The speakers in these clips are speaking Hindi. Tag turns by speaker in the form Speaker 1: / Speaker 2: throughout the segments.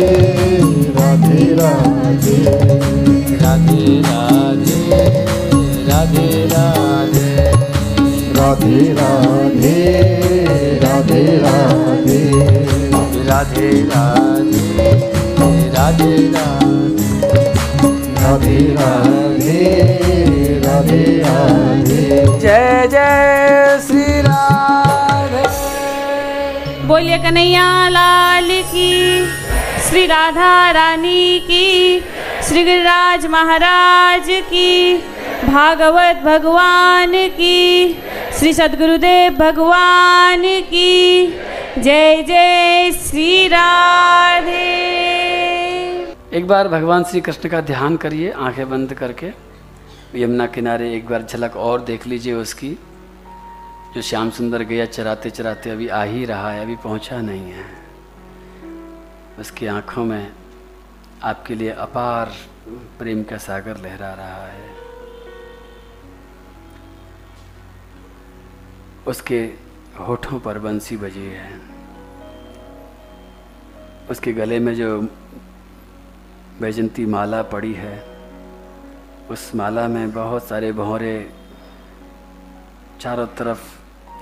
Speaker 1: राधे
Speaker 2: राधे राधे राधे राधे
Speaker 1: राधे राधे राधे राधे
Speaker 2: राधे राधे राधे
Speaker 1: राधे राधे राधे राधे
Speaker 2: जय जय श्री राधे
Speaker 3: बोलिए कन्हैया लाल की। श्री राधा रानी की, श्री गिरिराज महाराज की, भागवत भगवान की, श्री सदगुरुदेव भगवान की। जय जय श्री राधे।
Speaker 2: एक बार भगवान श्री कृष्ण का ध्यान करिए, आँखें बंद करके। यमुना किनारे एक बार झलक और देख लीजिए उसकी। जो श्याम सुंदर गया चराते चराते अभी आ ही रहा है, अभी पहुँचा नहीं है। उसकी आँखों में आपके लिए अपार प्रेम का सागर लहरा रहा है। उसके होठों पर बंसी बजी है। उसके गले में जो वैजंती माला पड़ी है, उस माला में बहुत सारे भौरे चारों तरफ़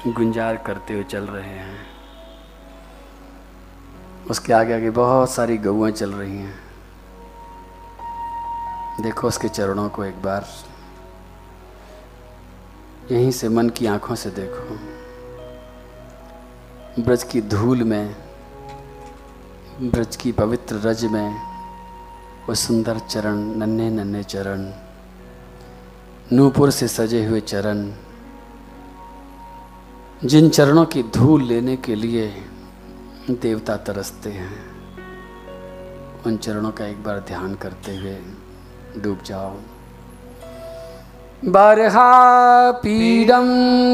Speaker 2: गुंजार करते हुए चल रहे हैं। उसके आगे आगे बहुत सारी गौएँ चल रही हैं। देखो उसके चरणों को एक बार। यहीं से मन की आँखों से देखो। ब्रज की धूल में, ब्रज की पवित्र रज में, वो सुंदर चरण, नन्हे नन्हे चरण, नूपुर से सजे हुए चरण, जिन चरणों की धूल लेने के लिए देवता तरसते हैं। उन चरणों का एक बार ध्यान करते हुए डूब जाओ। बरहा पीडम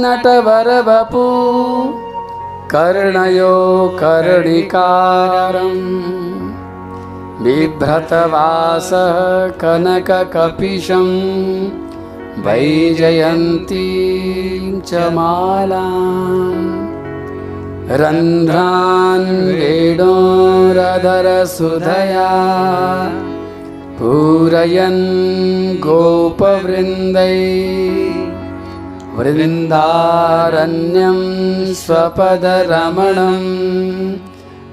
Speaker 2: नटवर बपू कर्णयो कर्णिकारम्। बिभ्रतवास कनककपिशं वैजयन्तीं च मालाम्। रन्ध्रान् वेणोरधरसुधया पूरयन् गोपवृन्दै वृन्दारण्यं स्वपदरमणं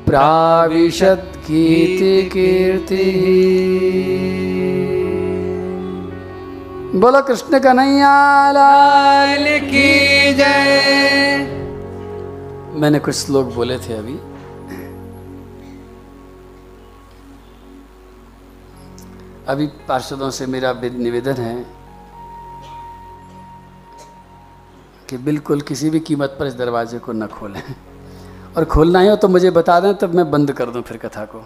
Speaker 2: प्राविशत्कीर्तिकीर्तिः। बोलो कृष्ण कन्हैया लाल की जय। मैंने कुछ श्लोक बोले थे अभी। अभी पार्षदों से मेरा निवेदन है कि बिल्कुल किसी भी कीमत पर इस दरवाजे को न खोलें। और खोलना ही हो तो मुझे बता दें, तब मैं बंद कर दूँ फिर कथा को।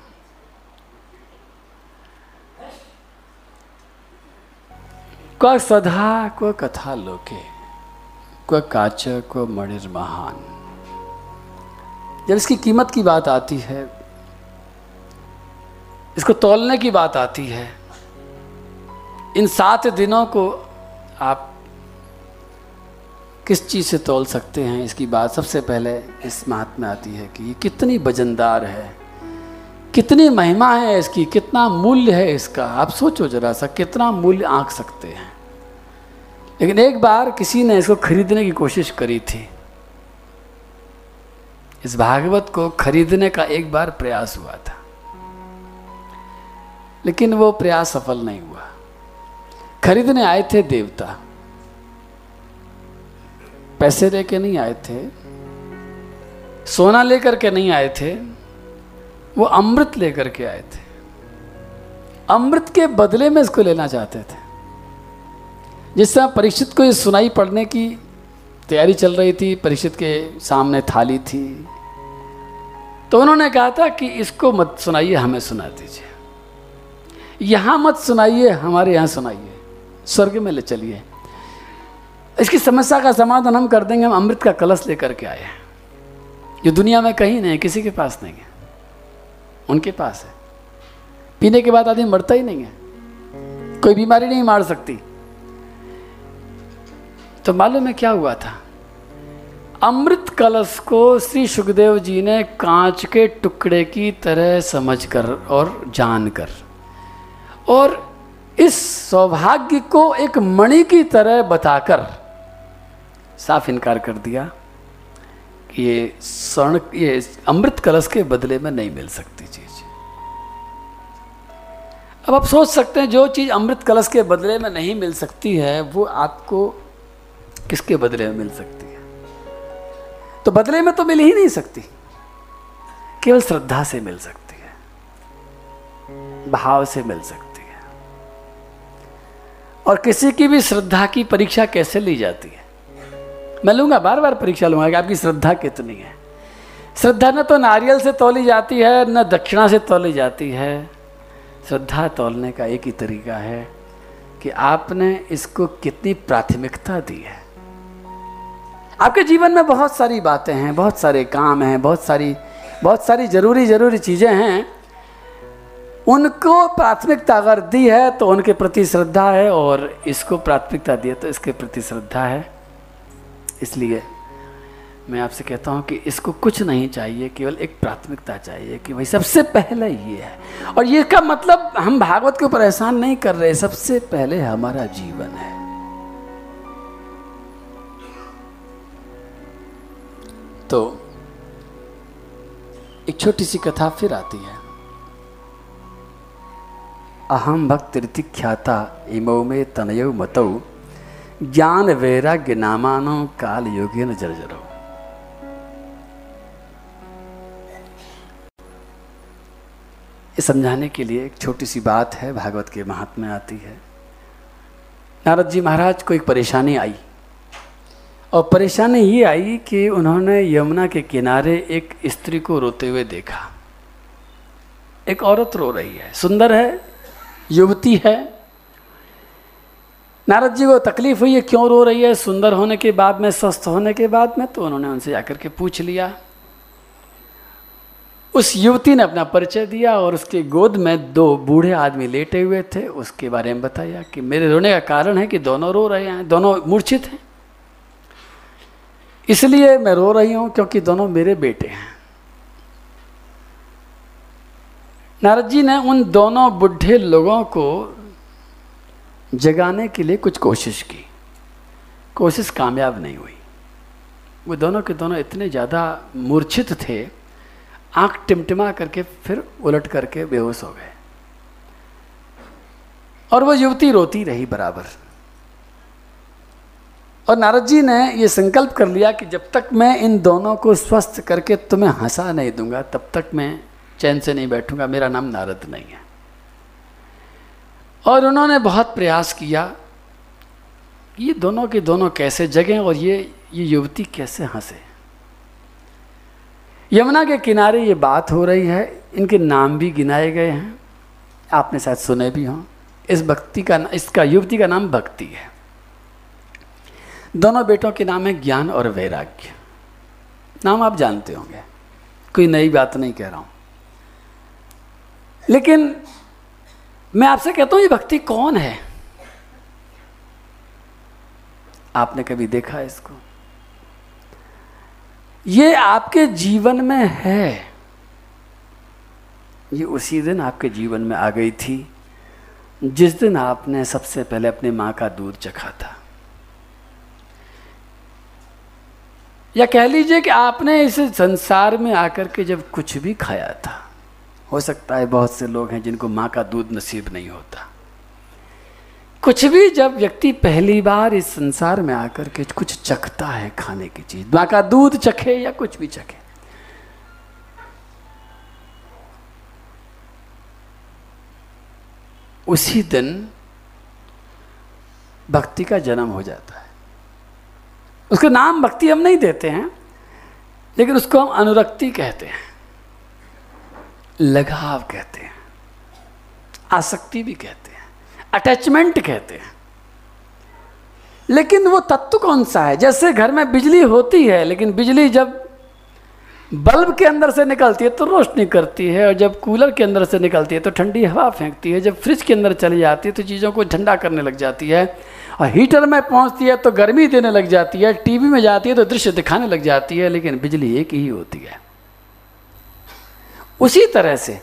Speaker 2: क्व सधा, क्व कथा लोके, क्व काच क्व मणिर महान जब इसकी कीमत की बात आती है, इसको तोलने की बात आती है, इन सात दिनों को आप किस चीज़ से तोल सकते हैं? इसकी बात सबसे पहले इस महात्मा में आती है कि ये कितनी वजनदार है, कितनी महिमा है इसकी, कितना मूल्य है इसका। आप सोचो जरा सा, कितना मूल्य आंक सकते हैं। लेकिन एक बार किसी ने इसको खरीदने की कोशिश करी थी इस भागवत को खरीदने का एक बार प्रयास हुआ था। लेकिन वो प्रयास सफल नहीं हुआ। खरीदने आए थे देवता। पैसे लेके नहीं आए थे। सोना लेकर के नहीं आए थे। वो अमृत लेकर के आए थे। अमृत के बदले में इसको लेना चाहते थे। जिस तरह परीक्षित को ये सुनाई पढ़ने की तैयारी चल रही थी, परीक्षित के सामने थाली थी। तो उन्होंने कहा था कि इसको मत सुनाइए, हमें सुना दीजिए। यहाँ मत सुनाइए, हमारे यहाँ सुनाइए। स्वर्ग में ले चलिए। इसकी समस्या का समाधान हम कर देंगे, हम अमृत का कलश लेकर के आए हैं। जो दुनिया में कहीं नहीं किसी के पास नहीं है। उनके पास है। पीने के बाद आदमी मरता ही नहीं है। कोई बीमारी नहीं मार सकती। तो मालूम है क्या हुआ था? अमृत कलश को श्री सुखदेव जी ने कांच के टुकड़े की तरह समझकर और जानकर। और इस सौभाग्य को एक मणि की तरह बताकर साफ़ इनकार कर दिया कि ये स्वर्ण, ये अमृत कलश के बदले में नहीं मिल सकती चीज़। अब आप सोच सकते हैं, जो चीज़ अमृत कलश के बदले में नहीं मिल सकती है, वो आपको किसके बदले में मिल सकती है तो बदले में तो मिल ही नहीं सकती। केवल श्रद्धा से मिल सकती है। भाव से मिल सकती है। और किसी की भी श्रद्धा की परीक्षा कैसे ली जाती है? मैं लूँगा बार बार परीक्षा लूँगा कि आपकी श्रद्धा कितनी है। श्रद्धा न तो नारियल से तोली जाती है, न दक्षिणा से तोली जाती है। श्रद्धा तोलने का एक ही तरीका है कि आपने इसको कितनी प्राथमिकता दी है। आपके जीवन में बहुत सारी बातें हैं, बहुत सारे काम हैं, बहुत सारी बहुत सारी ज़रूरी ज़रूरी चीज़ें हैं। उनको प्राथमिकता अगर दी है तो उनके प्रति श्रद्धा है और इसको प्राथमिकता दी है तो इसके प्रति श्रद्धा है। इसलिए मैं आपसे कहता हूँ कि इसको कुछ नहीं चाहिए, केवल एक प्राथमिकता चाहिए कि भाई सबसे पहले ये है। और ये का मतलब हम भागवत के ऊपर एहसान नहीं कर रहे, सबसे पहले हमारा जीवन है। तो एक छोटी सी कथा फिर आती है। अहम भक्त ख्याता इमो में तनयो मतौ ज्ञान वैराग्य नामानो काल योगी न जर्जरो। ये समझाने के लिए एक छोटी सी बात है, भागवत के महात्मा आती है। नारद जी महाराज को एक परेशानी आई। और परेशानी ये आई कि उन्होंने यमुना के किनारे एक स्त्री को रोते हुए देखा। एक औरत रो रही है। सुंदर है, युवती है। नारद जी को तकलीफ़ हुई है क्यों रो रही है? सुंदर होने के बाद में, स्वस्थ होने के बाद में? तो उन्होंने उनसे जाकर के पूछ लिया। उस युवती ने अपना परिचय दिया और उसके गोद में दो बूढ़े आदमी लेटे हुए थे। उसके बारे में बताया कि मेरे रोने का कारण है कि दोनों रो रहे हैं, दोनों मूर्छित हैं। इसलिए मैं रो रही हूँ क्योंकि दोनों मेरे बेटे हैं। नारद जी ने उन दोनों बुढ़े लोगों को जगाने के लिए कुछ कोशिश की। कोशिश कामयाब नहीं हुई। वो दोनों के दोनों इतने ज़्यादा मूर्छित थे, आँख टिमटिमा करके फिर उलट करके बेहोश हो गए। और वो युवती रोती रही बराबर। और नारद जी ने ये संकल्प कर लिया कि जब तक मैं इन दोनों को स्वस्थ करके तुम्हें हंसा नहीं दूँगा, तब तक मैं चैन से नहीं बैठूँगा। मेरा नाम नारद नहीं है। और उन्होंने बहुत प्रयास किया, ये दोनों के दोनों कैसे जगें और ये ये युवती कैसे हंसे। यमुना के किनारे ये बात हो रही है, इनके नाम भी गिनाए गए हैं। आपने शायद सुने भी हों। इस भक्ति का इसका युवती का नाम भक्ति है। दोनों बेटों के नाम है ज्ञान और वैराग्य। नाम आप जानते होंगे। कोई नई बात नहीं कह रहा हूँ। लेकिन मैं आपसे कहता हूँ, ये भक्ति कौन है? आपने कभी देखा है इसको? ये आपके जीवन में है। ये उसी दिन आपके जीवन में आ गई थी, जिस दिन आपने सबसे पहले अपनी माँ का दूध चखा था। या कह लीजिए कि आपने इस संसार में आकर के जब कुछ भी खाया था, हो सकता है बहुत से लोग हैं जिनको माँ का दूध नसीब नहीं होता। कुछ भी जब व्यक्ति पहली बार इस संसार में आकर के कुछ चखता है खाने की चीज़, माँ का दूध चखे या कुछ भी चखे। उसी दिन भक्ति का जन्म हो जाता है। उसका नाम भक्ति हम नहीं देते हैं, लेकिन उसको हम अनुरक्ति कहते हैं, लगाव कहते हैं, आसक्ति भी कहते हैं अटैचमेंट कहते हैं। लेकिन वो तत्व कौन सा है? जैसे घर में बिजली होती है, लेकिन बिजली जब बल्ब के अंदर से निकलती है तो रोशनी करती है, और जब कूलर के अंदर से निकलती है तो ठंडी हवा फेंकती है, जब फ्रिज के अंदर चली जाती है तो चीज़ों को ठंडा करने लग जाती है। और हीटर में पहुँचती है तो गर्मी देने लग जाती है, टीवी में जाती है तो दृश्य दिखाने लग जाती है, लेकिन बिजली एक ही होती है। उसी तरह से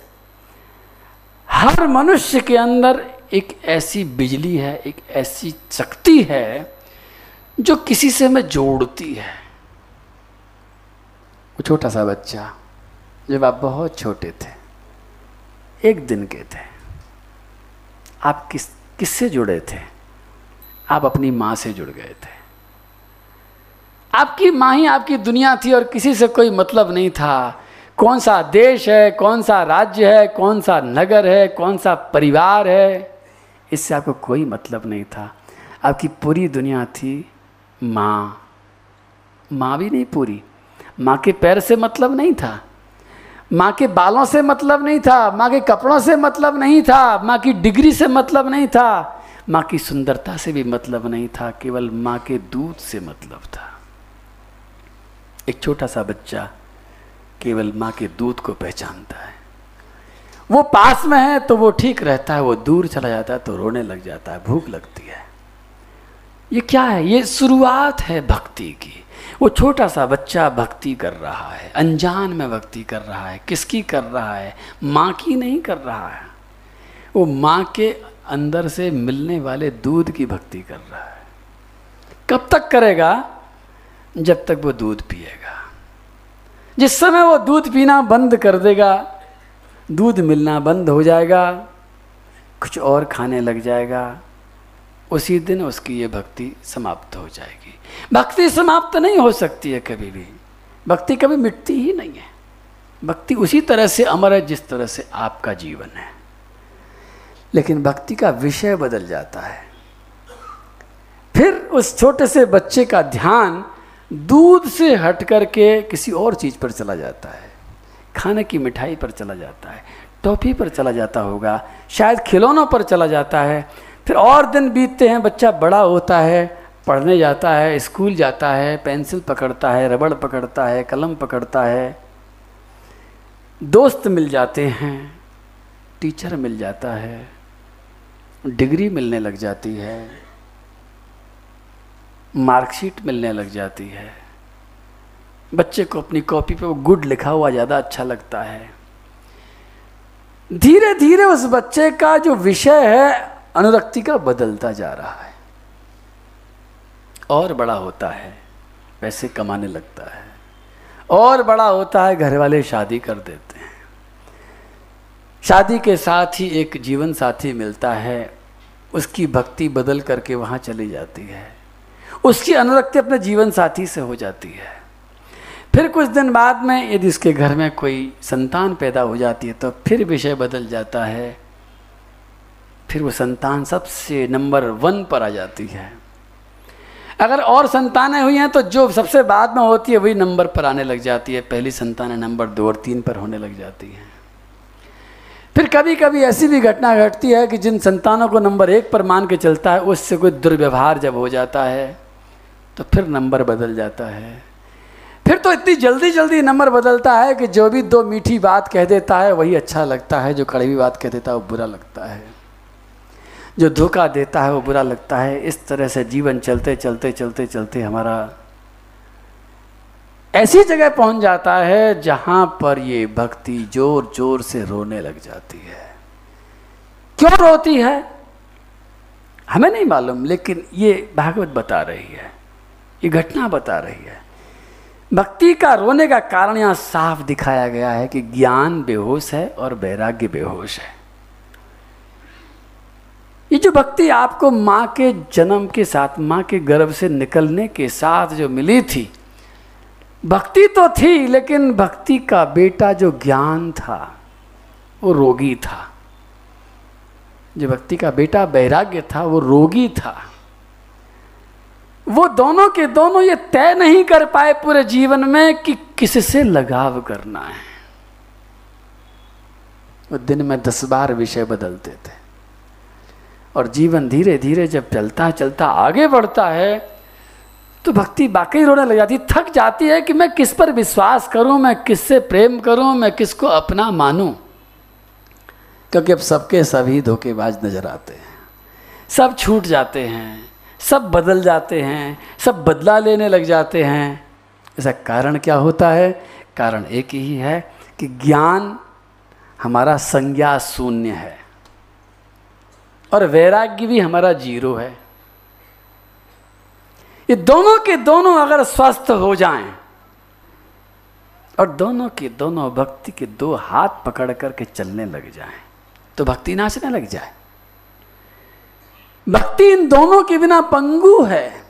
Speaker 2: हर मनुष्य के अंदर एक ऐसी बिजली है, एक ऐसी शक्ति है जो किसी से हमें जोड़ती है। वो छोटा सा बच्चा जब आप बहुत छोटे थे, एक दिन के थे, आप किस, किससे जुड़े थे? आप अपनी माँ से जुड़ गए थे। आपकी माँ ही आपकी दुनिया थी और किसी से कोई मतलब नहीं था। कौन सा देश है, कौन सा राज्य है, कौन सा नगर है, कौन सा परिवार है, इससे आपको कोई मतलब नहीं था। आपकी पूरी दुनिया थी माँ। माँ भी नहीं पूरी। माँ के पैर से मतलब नहीं था। माँ के बालों से मतलब नहीं था। माँ के कपड़ों से मतलब नहीं था। माँ की डिग्री से मतलब नहीं था। माँ की सुंदरता से भी मतलब नहीं था, केवल माँ के दूध से मतलब था। एक छोटा सा बच्चा केवल माँ के दूध को पहचानता है। वो पास में है तो वो ठीक रहता है, वो दूर चला जाता है तो रोने लग जाता है, भूख लगती है। ये क्या है? ये शुरुआत है भक्ति की। वो छोटा सा बच्चा भक्ति कर रहा है, अनजान में भक्ति कर रहा है, किसकी कर रहा है? माँ की नहीं कर रहा है। वो माँ के अंदर से मिलने वाले दूध की भक्ति कर रहा है। कब तक करेगा? जब तक वो दूध पिएगा। जिस समय वो दूध पीना बंद कर देगा, दूध मिलना बंद हो जाएगा, कुछ और खाने लग जाएगा, उसी दिन उसकी ये भक्ति समाप्त हो जाएगी। भक्ति समाप्त नहीं हो सकती है कभी भी। भक्ति कभी मिटती ही नहीं है। भक्ति उसी तरह से अमर है जिस तरह से आपका जीवन है। लेकिन भक्ति का विषय बदल जाता है। फिर उस छोटे से बच्चे का ध्यान दूध से हट करके किसी और चीज़ पर चला जाता है। खाने की मिठाई पर चला जाता है टॉफ़ी पर चला जाता होगा, शायद खिलौनों पर चला जाता है। फिर और दिन बीतते हैं, बच्चा बड़ा होता है, पढ़ने जाता है, स्कूल जाता है, पेंसिल पकड़ता है, रबड़ पकड़ता है, कलम पकड़ता है। दोस्त मिल जाते हैं, टीचर मिल जाता है डिग्री मिलने लग जाती है, मार्कशीट मिलने लग जाती है, बच्चे को अपनी कॉपी पे वो गुड लिखा हुआ ज़्यादा अच्छा लगता है। धीरे धीरे उस बच्चे का जो विषय है, अनुरक्ति का बदलता जा रहा है। और बड़ा होता है, पैसे कमाने लगता है। और बड़ा होता है घर वाले शादी कर देते शादी के साथ ही एक जीवन साथी मिलता है, उसकी भक्ति बदल करके वहाँ चली जाती है। उसकी अनुरक्ति अपने जीवन साथी से हो जाती है। फिर कुछ दिन बाद में यदि उसके घर में कोई संतान पैदा हो जाती है तो फिर विषय बदल जाता है। फिर वो संतान सबसे नंबर वन पर आ जाती है। अगर और संतानें हुई हैं तो जो सबसे बाद में होती है, वही नंबर पर आने लग जाती है। पहली संतानें नंबर दो और तीन पर होने लग जाती हैं। फिर कभी कभी ऐसी भी घटना घटती है कि जिन संतानों को नंबर एक पर मान के चलता है, उससे कोई दुर्व्यवहार जब हो जाता है तो फिर नंबर बदल जाता है। फिर तो इतनी जल्दी जल्दी नंबर बदलता है कि जो भी दो मीठी बात कह देता है, वही अच्छा लगता है। जो कड़वी बात कह देता है, वो बुरा लगता है। जो धोखा देता है, वो बुरा लगता है। इस तरह से जीवन चलते चलते चलते चलते हमारा ऐसी जगह पहुँच जाता है जहाँ पर ये भक्ति ज़ोर ज़ोर से रोने लग जाती है। क्यों रोती है? हमें नहीं मालूम, लेकिन ये भागवत बता रही है। ये घटना बता रही है। भक्ति का रोने का कारण यहाँ साफ़ दिखाया गया है कि ज्ञान बेहोश है और वैराग्य बेहोश है। ये जो भक्ति आपको माँ के जन्म के साथ, माँ के गर्भ से निकलने के साथ जो मिली थी भक्ति तो थी, लेकिन भक्ति का बेटा जो ज्ञान था, वो रोगी था। जो भक्ति का बेटा वैराग्य था, वो रोगी था। वो दोनों के दोनों ये तय नहीं कर पाए पूरे जीवन में कि किससे लगाव करना है। वो दिन में दस बार विषय बदलते थे। और जीवन धीरे धीरे जब चलता चलता आगे बढ़ता है तो भक्ति वाकई रोने लग जाती थक जाती है कि मैं किस पर विश्वास करूँ, मैं किससे प्रेम करूँ, मैं किसको अपना मानूं? क्योंकि अब सबके सभी धोखेबाज नज़र आते हैं। सब छूट जाते हैं, सब बदल जाते हैं, सब बदला लेने लग जाते हैं। ऐसा कारण क्या होता है? कारण एक ही है कि ज्ञान हमारा संज्ञा शून्य है और वैराग्य भी हमारा ज़ीरो है। ये दोनों के दोनों अगर स्वस्थ हो जाएँ, और दोनों के दोनों भक्ति के दो हाथ पकड़ करके चलने लग जाएँ तो भक्ति नाचने लग जाए। भक्ति इन दोनों के बिना पंगु है,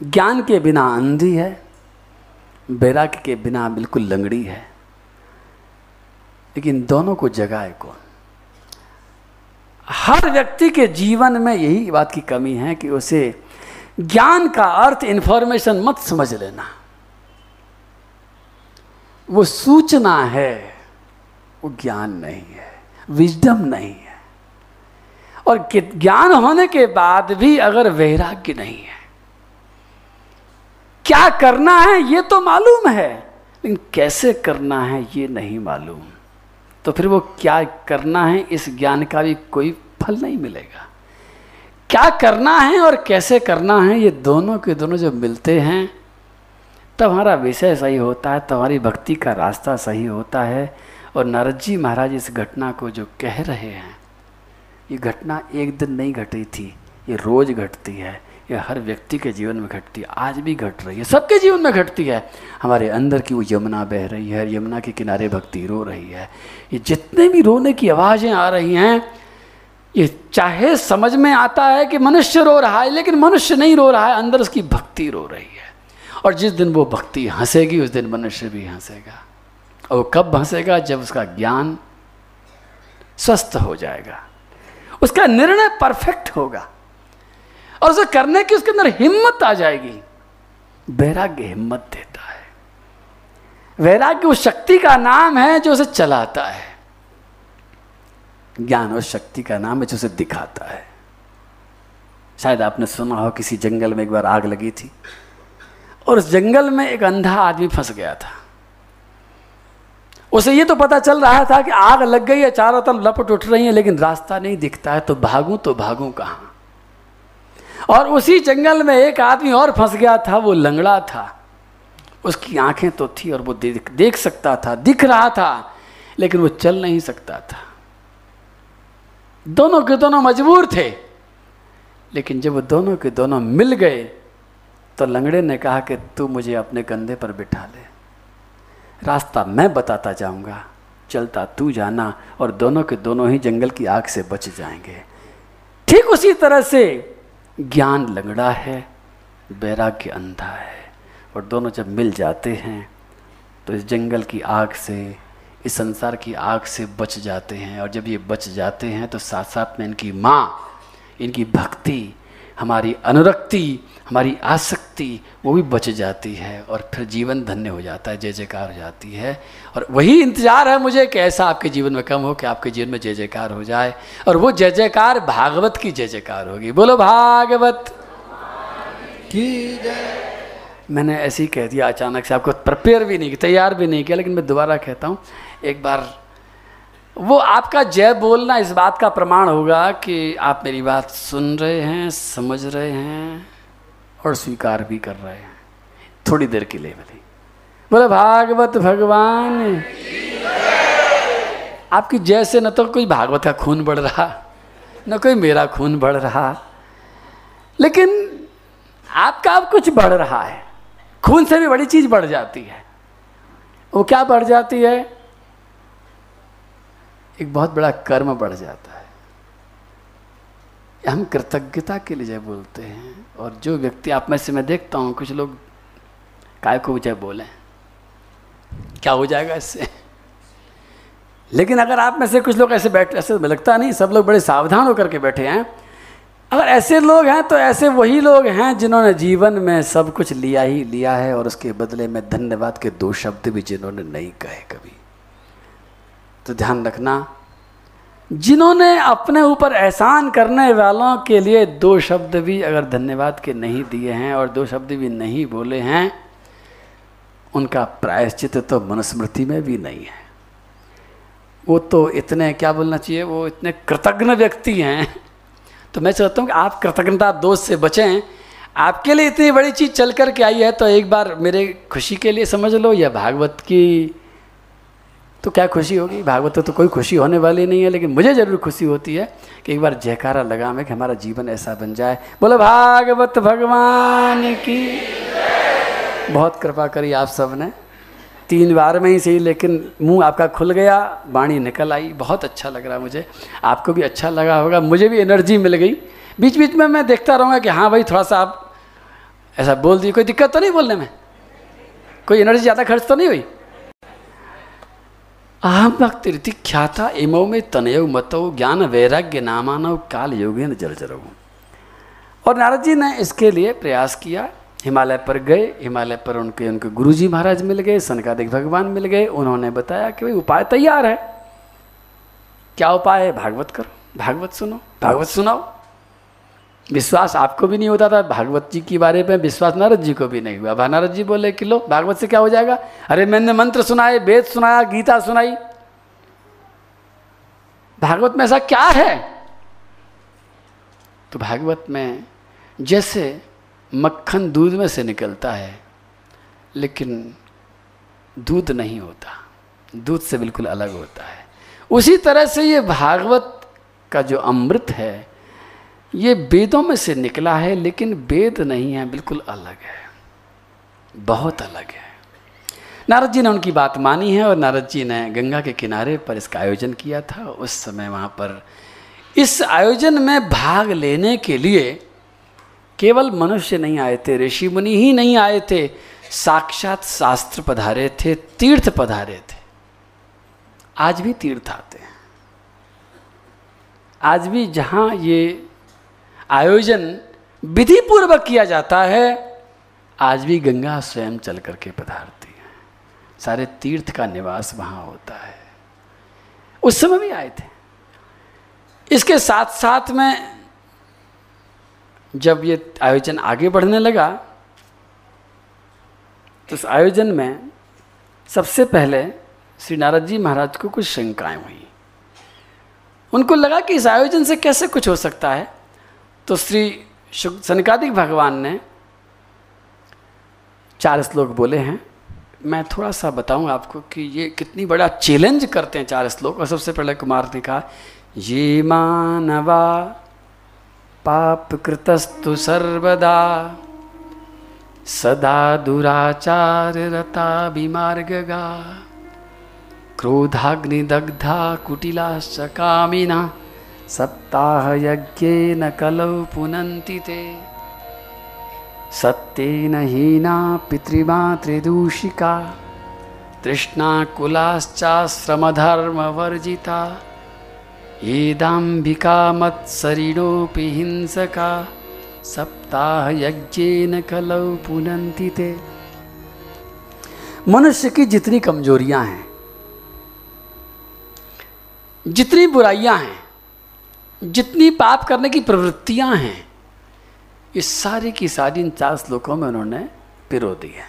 Speaker 2: ज्ञान के बिना अंधी है बैराग्य के बिना बिल्कुल लंगड़ी है। लेकिन दोनों को जगाए कौन? हर व्यक्ति के जीवन में यही बात की कमी है कि उसे ज्ञान का अर्थ इंफॉर्मेशन मत समझ लेना। वो सूचना है, वो ज्ञान नहीं है विजडम नहीं है। और ज्ञान होने के बाद भी अगर वैराग्य नहीं है, क्या करना है ये तो मालूम है, लेकिन कैसे करना है ये नहीं मालूम। तो फिर वो क्या करना है इस ज्ञान का भी कोई फल नहीं मिलेगा। क्या करना है और कैसे करना है, ये दोनों के दोनों जब मिलते हैं, तब हमारा विषय सही होता है तो हमारी भक्ति का रास्ता सही होता है। और नारद जी महाराज इस घटना को जो कह रहे हैं, ये घटना एक दिन नहीं घटी थी, ये रोज घटती है, ये हर व्यक्ति के जीवन में घटती है, आज भी घट रही है, सबके जीवन में घटती है। हमारे अंदर की वो यमुना बह रही है, यमुना के किनारे भक्ति रो रही है, ये जितने भी रोने की आवाज़ें आ रही हैं ये चाहे समझ में आता है कि मनुष्य रो रहा है, लेकिन मनुष्य नहीं रो रहा है, अंदर उसकी भक्ति रो रही है। और जिस दिन वो भक्ति हंसेगी, उस दिन मनुष्य भी हंसेगा। और वो कब हंसेगा? जब उसका ज्ञान स्वस्थ हो जाएगा। उसका निर्णय परफेक्ट होगा। और उसे करने की उसके अंदर हिम्मत आ जाएगी। वैराग्य हिम्मत देता है। वैराग्य उस शक्ति का नाम है जो उसे चलाता है। ज्ञान और शक्ति का नाम है जो उसे दिखाता है। शायद आपने सुना हो, किसी जंगल में एक बार आग लगी थी और उस जंगल में एक अंधा आदमी फंस गया था। उसे ये तो पता चल रहा था कि आग लग गई है, चारों तरफ़ लपट उठ रही है, लेकिन रास्ता नहीं दिखता है तो भागूं तो भागूं कहाँ? और उसी जंगल में एक आदमी और फंस गया था, वो लंगड़ा था। उसकी आँखें तो थी और वो देख देख सकता था, दिख रहा था, लेकिन वो चल नहीं सकता था। दोनों के दोनों मजबूर थे। लेकिन जब दोनों के दोनों मिल गए तो लंगड़े ने कहा कि तू मुझे अपने कंधे पर बिठा ले। रास्ता मैं बताता जाऊँगा। चलता तू जाना और दोनों के दोनों ही जंगल की आग से बच जाएँगे। ठीक उसी तरह से ज्ञान लंगड़ा है बैराग्य अंधा है। और दोनों जब मिल जाते हैं तो इस जंगल की आग से इस संसार की आग से बच जाते हैं और जब ये बच जाते हैं तो साथ साथ में इनकी माँ इनकी भक्ति हमारी अनुरक्ति हमारी आसक्ति वो भी बच जाती है और फिर जीवन धन्य हो जाता है जय जयकार हो जाती है। और वही इंतज़ार है मुझे कि ऐसा आपके जीवन में कम हो कि आपके जीवन में जय जयकार हो जाए और वो जय जयकार भागवत की जय जयकार होगी। बोलो भागवत।
Speaker 1: की जय।
Speaker 2: मैंने ऐसे ही कह दिया अचानक से आपको प्रिपेयर भी नहीं किया, तैयार भी नहीं किया, लेकिन मैं दोबारा कहता हूँ, एक बार, वो आपका जय बोलना इस बात का प्रमाण होगा कि आप मेरी बात सुन रहे हैं, समझ रहे हैं और स्वीकार भी कर रहे हैं। थोड़ी देर के लिए भले बोले, भागवत भगवान, आपकी जय से न तो कोई भागवत का खून बढ़ रहा, न कोई मेरा खून बढ़ रहा, लेकिन आपका अब कुछ बढ़ रहा है। खून से भी बड़ी चीज़ बढ़ जाती है। वो क्या बढ़ जाती है? एक बहुत बड़ा कर्म बढ़ जाता है। हम कृतज्ञता के लिए जय बोलते हैं और जो व्यक्ति आप में से मैं देखता हूँ, कुछ लोग काय को जय बोले। क्या हो जाएगा इससे? लेकिन अगर आप में से कुछ लोग ऐसे बैठे, ऐसे लगता नहीं, सब लोग बड़े सावधान होकर के बैठे हैं अगर ऐसे लोग हैं तो ऐसे वही लोग हैं जिन्होंने जीवन में सब कुछ लिया ही लिया है और उसके बदले में धन्यवाद के दो शब्द भी जिन्होंने नहीं कहे कभी। तो ध्यान रखना, जिन्होंने अपने ऊपर एहसान करने वालों के लिए दो शब्द भी अगर धन्यवाद के नहीं दिए हैं और दो शब्द भी नहीं बोले हैं, उनका प्रायश्चित तो मनुस्मृति में भी नहीं है। वो तो इतने, क्या बोलना चाहिए, वो इतने कृतज्ञ व्यक्ति हैं। तो मैं चाहता हूँ कि आप कृतज्ञता दोष से बचें। आपके लिए इतनी बड़ी चीज़ चल कर के आई है तो एक बार मेरे खुशी के लिए समझ लो या भागवत की तो क्या खुशी होगी? भागवत तो कोई खुशी होने वाली नहीं है, लेकिन मुझे ज़रूर खुशी होती है कि एक बार जयकारा लगा मैं कि हमारा जीवन ऐसा बन जाए। बोलो, भागवत भगवान की बहुत कृपा करी आप सबने तीन बार में ही सही, लेकिन मुँह आपका खुल गया वाणी निकल आई। बहुत अच्छा लग रहा मुझे। आपको भी अच्छा लगा होगा। मुझे भी एनर्जी मिल गई। बीच बीच में मैं देखता रहूँगा कि हाँ भाई, थोड़ा सा आप ऐसा बोल दिए। कोई दिक्कत तो नहीं बोलने में? कोई एनर्जी ज़्यादा खर्च तो नहीं हुई? अहम भक्ति ख्याता इमो में तनय मतो ज्ञान वैराग्य नामानव काल योगेन जर्जर। और नारद जी ने इसके लिए प्रयास किया। हिमालय पर गए, हिमालय पर उनके उनके गुरुजी महाराज मिल गए, सनकादिक भगवान मिल गए, उन्होंने बताया कि भाई उपाय तैयार है। क्या उपाय है? भागवत करो, भागवत सुनो, भागवत सुनाओ। विश्वास आपको भी नहीं होता था, भागवत जी के बारे में विश्वास नारद जी को भी नहीं हुआ। भा नारद जी बोले कि लो, भागवत से क्या हो जाएगा? अरे मैंने मंत्र सुनाए, वेद सुनाया, गीता सुनाई। भागवत में ऐसा क्या है? तो भागवत में जैसे मक्खन दूध में से निकलता है, लेकिन दूध नहीं होता। दूध से बिल्कुल अलग होता है। उसी तरह से ये भागवत का जो अमृत है, ये वेदों में से निकला है, लेकिन वेद नहीं है, बिल्कुल अलग है। बहुत अलग है। नारद जी ने उनकी बात मानी है और नारद जी ने गंगा के किनारे पर इसका आयोजन किया था। उस समय वहाँ पर इस आयोजन में भाग लेने के लिए केवल मनुष्य नहीं आए थे ऋषि मुनि ही नहीं आए थे, साक्षात शास्त्र पधारे थे, तीर्थ पधारे थे। आज भी तीर्थ आते हैं। आज भी जहाँ ये आयोजन विधि पूर्वक किया जाता है, आज भी गंगा स्वयं चल करके पधारती है। सारे तीर्थ का निवास वहाँ होता है। उस समय भी आए थे। इसके साथ साथ में जब ये आयोजन आगे बढ़ने लगा तो उस आयोजन में सबसे पहले श्री नारद जी महाराज को कुछ शंकाएँ हुई। उनको लगा कि इस आयोजन से कैसे कुछ हो सकता है। तो श्री सनकादिक भगवान ने चार श्लोक बोले हैं। मैं थोड़ा सा बताऊँ आपको कि ये कितनी बड़ा चैलेंज करते हैं चार श्लोक। और सबसे पहले कुमार ने कहा, ये मानवा पाप कृतस्तु सर्वदा। सदा दुराचार रता विमार्गगा क्रोधाग्निदग्धा कुटिलाश्च कामिना सप्ताह न कलौ पुनन्ति ते। सत्येन हीना पितृमातृदूषिका। तृष्णाकुलाश्चाश्रमधर्मवर्जिता। एदाम्बिका मत्सरिणोऽपि हिंसका सप्ताह कलौ पुनन्ति ते। मनुष्य की जितनी कमजोरियाँ हैं, जितनी बुराइयाँ हैं, जितनी पाप करने की प्रवृत्तियाँ हैं इस सारी की सारी इन चार श्लोकों में उन्होंने पिरो दी है।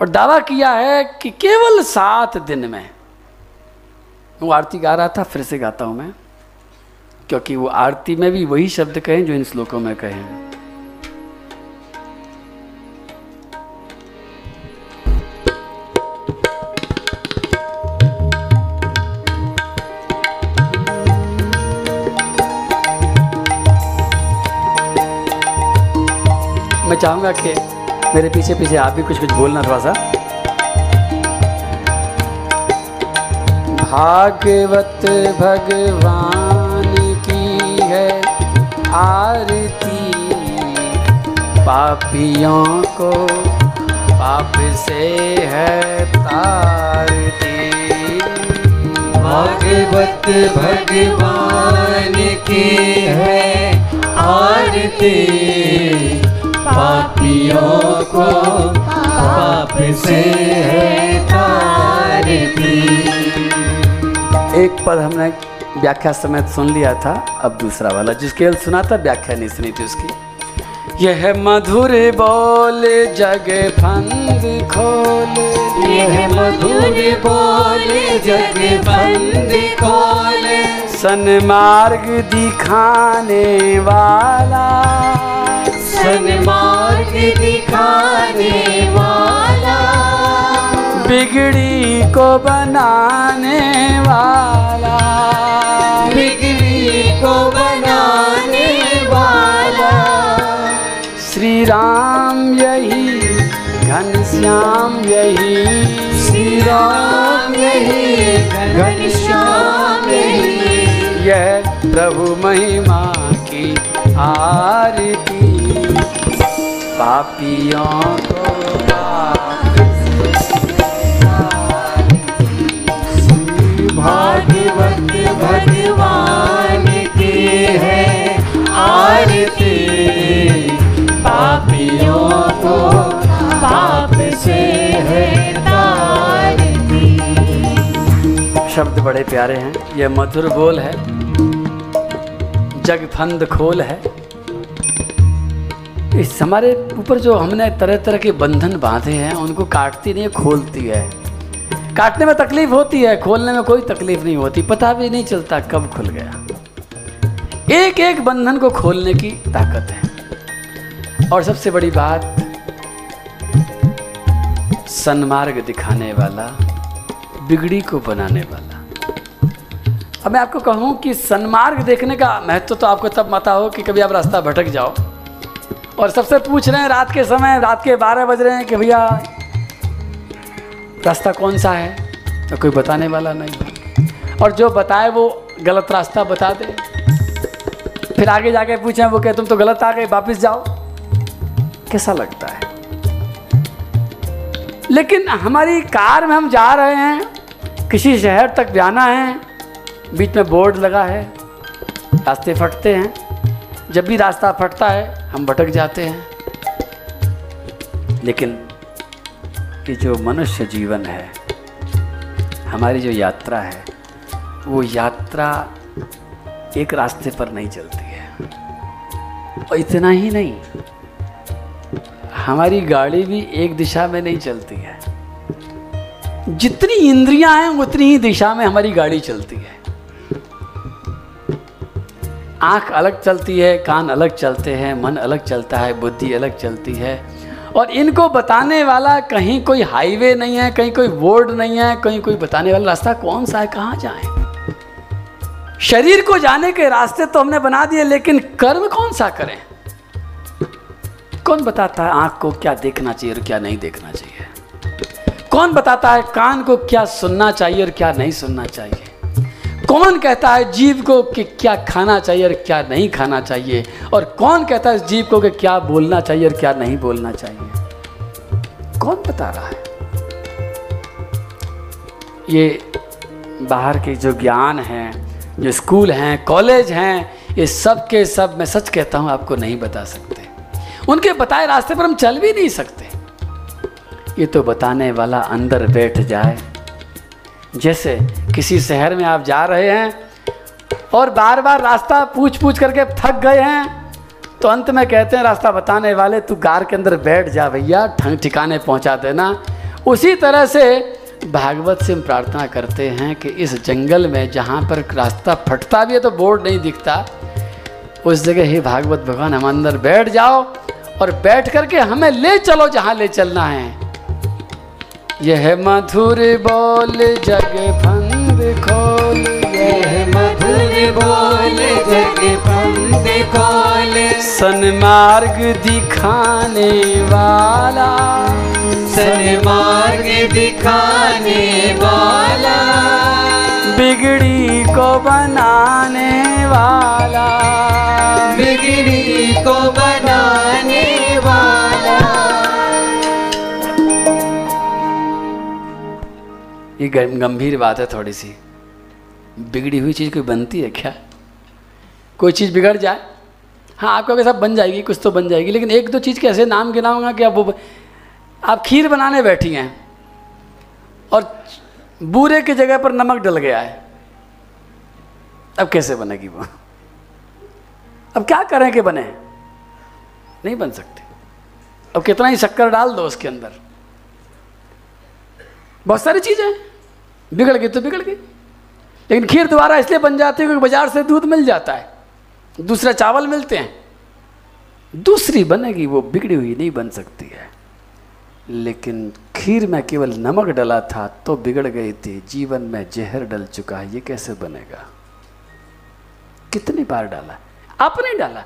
Speaker 2: और दावा किया है कि केवल सात दिन में वो आरती गा रहा था, फिर से गाता हूँ मैं। क्योंकि वो आरती में भी वही शब्द कहें जो इन श्लोकों में कहें। मैं चाहूँगा कि मेरे पीछे पीछे आप भी कुछ कुछ बोलना थोड़ा सा। भागवत भगवान की है आरती। पापियों को पाप से है तारती।
Speaker 1: भागवत भगवान की है आरती। पापियों को पाप से है
Speaker 2: एक पद हमने व्याख्या समेत सुन लिया था अब दूसरा वाला जिसके सुना था व्याख्या नहीं सुनी थी उसकी। यह मधुर बोल जग फंद खोल।
Speaker 1: यह मधुर बोल जग बंद खोल।
Speaker 2: सन्मार्ग दिखाने वाला।
Speaker 1: सन्मार्ग दिखाने वाला।
Speaker 2: बिगड़ी को बनाने वाला।
Speaker 1: बिगड़ी को बनाने वाला।
Speaker 2: श्री राम यही घनश्याम यही।
Speaker 1: श्री राम यही घनश्याम यही।
Speaker 2: यह प्रभु महिमा की आरती। पापियों को
Speaker 1: भागवत भगवान की है आरती। पापियों को पाप से है
Speaker 2: शब्द बड़े प्यारे हैं यह मधुर बोल है जग फंद खोल है। इस हमारे ऊपर जो हमने तरह तरह के बंधन बांधे हैं, उनको काटती नहीं, खोलती है। काटने में तकलीफ़ होती है, खोलने में कोई तकलीफ़ नहीं होती। पता भी नहीं चलता कब खुल गया। एक एक बंधन को खोलने की ताकत है। और सबसे बड़ी बात, सन्मार्ग दिखाने वाला, बिगड़ी को बनाने वाला। अब मैं आपको कहूँ कि सन्मार्ग देखने का महत्व तो आपको तब मता हो कि कभी आप रास्ता भटक जाओ। और सबसे पूछ रहे हैं रात के समय, रात के बारह बज रहे हैं कि भैया रास्ता कौन सा है? तो कोई बताने वाला नहीं और जो बताए वो गलत रास्ता बता दे। फिर आगे जाके पूछे, वो कहे, तुम तो गलत आ गए, वापस जाओ। कैसा लगता है? लेकिन हमारी कार में हम जा रहे हैं, किसी शहर तक जाना है, बीच में बोर्ड लगा है, रास्ते फटते हैं। जब भी रास्ता फटता है, हम भटक जाते हैं। लेकिन कि जो मनुष्य जीवन है, हमारी जो यात्रा है, वो यात्रा एक रास्ते पर नहीं चलती है। और इतना ही नहीं, हमारी गाड़ी भी एक दिशा में नहीं चलती है। जितनी इंद्रियाँ हैं, उतनी ही दिशा में हमारी गाड़ी चलती है। आँख अलग चलती है, कान अलग चलते हैं, मन अलग चलता है, बुद्धि अलग चलती है। और इनको बताने वाला कहीं कोई हाईवे नहीं है, कहीं कोई बोर्ड नहीं है, कहीं कोई बताने वाला रास्ता कौन सा है, कहाँ जाए? शरीर को जाने के रास्ते तो हमने बना दिए, लेकिन कर्म कौन सा करें? कौन बताता है आँख को क्या देखना चाहिए और क्या नहीं देखना चाहिए? कौन बताता है कान को क्या सुनना चाहिए और क्या नहीं सुनना चाहिए? कौन कहता है जीव को कि क्या खाना चाहिए और क्या नहीं खाना चाहिए? और कौन कहता है जीव को कि क्या बोलना चाहिए और क्या नहीं बोलना चाहिए? कौन बता रहा है? ये बाहर के जो ज्ञान हैं, जो स्कूल हैं, कॉलेज हैं, ये सब के सब मैं सच कहता हूँ आपको नहीं बता सकते। उनके बताए रास्ते पर हम चल भी नहीं सकते। ये तो बताने वाला अंदर बैठ जाए। जैसे किसी शहर में आप जा रहे हैं और बार बार रास्ता पूछ पूछ करके थक गए हैं तो अंत में कहते हैं, रास्ता बताने वाले, तू कार के अंदर बैठ जा भैया ठंग ठिकाने पहुँचा देना। उसी तरह से भागवत से हम प्रार्थना करते हैं कि इस जंगल में जहाँ पर रास्ता फटता भी है तो बोर्ड नहीं दिखता। उस जगह ही भागवत भगवान, हम अंदर बैठ जाओ और बैठ करके हमें ले चलो जहाँ ले चलना है। यह मधुर बोल जग फंद खोल।
Speaker 1: यह मधुर बोल जग पंद खोल
Speaker 2: सन्मार्ग दिखाने वाला।
Speaker 1: सन्मार्ग दिखाने वाला।
Speaker 2: बिगड़ी को बनाने वाला।
Speaker 1: बिगड़ी को बनाने वाला।
Speaker 2: ये गंभीर बात है थोड़ी सी। बिगड़ी हुई चीज़ कोई बनती है क्या? कोई चीज़ बिगड़ जाए? हाँ आपका कैसा बन जाएगी, कुछ तो बन जाएगी, लेकिन एक दो चीज़ के ऐसे नाम गिनाऊँगा कि आप वो आप खीर बनाने बैठी हैं और बूरे की जगह पर नमक डल गया है। अब कैसे बनेगी वो? अब क्या करें कि बने? नहीं बन सकते। अब कितना ही शक्कर डाल दो उसके अंदर। बहुत सारी चीज़ें बिगड़ गई तो बिगड़ गई लेकिन खीर दोबारा इसलिए बन जाती है क्योंकि बाज़ार से दूध मिल जाता है। दूसरा चावल मिलते हैं। दूसरी बनेगी, वो बिगड़ी हुई नहीं बन सकती है। लेकिन खीर में केवल नमक डला था तो बिगड़ गई थी। जीवन में जहर डल चुका है, ये कैसे बनेगा? कितनी बार डाला? आपने डाला।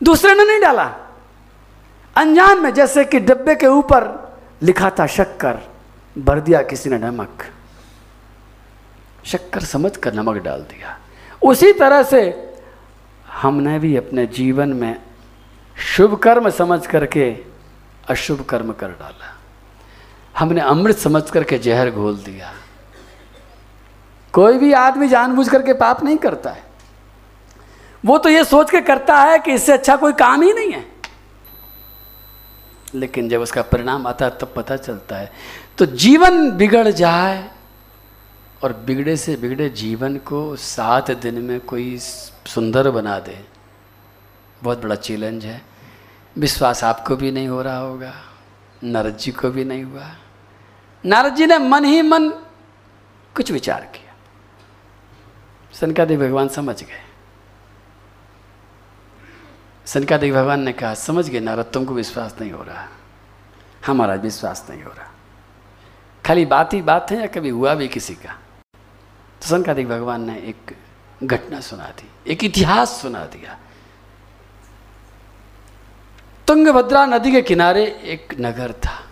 Speaker 2: दूसरे ने नहीं डाला। अनजान में जैसे कि डब्बे के ऊपर लिखा था शक्कर, भर दिया किसी ने नमक। शक्कर समझ कर नमक डाल दिया। उसी तरह से हमने भी अपने जीवन में शुभ कर्म समझ करके अशुभ कर्म कर डाला। हमने अमृत समझ करके जहर घोल दिया। कोई भी आदमी जानबूझ करके पाप नहीं करता है। वो तो ये सोच के करता है कि इससे अच्छा कोई काम ही नहीं है। लेकिन जब उसका परिणाम आता है, तब पता चलता है। तो जीवन बिगड़ जाए और बिगड़े से बिगड़े जीवन को सात दिन में कोई सुंदर बना दे। बहुत बड़ा चैलेंज है। विश्वास आपको भी नहीं हो रहा होगा। नारद जी को भी नहीं हुआ। नारद जी ने मन ही मन कुछ विचार किया। सनकादेव भगवान समझ गए। सनकादेव भगवान ने कहा, समझ गए नारद, तुमको विश्वास नहीं हो रहा। हमारा विश्वास नहीं हो रहा। खाली बात ही बात है या कभी हुआ भी किसी का? तो सनकादिक भगवान ने एक घटना सुना दी, एक इतिहास सुना दिया। तुंगभद्रा नदी के किनारे एक नगर था।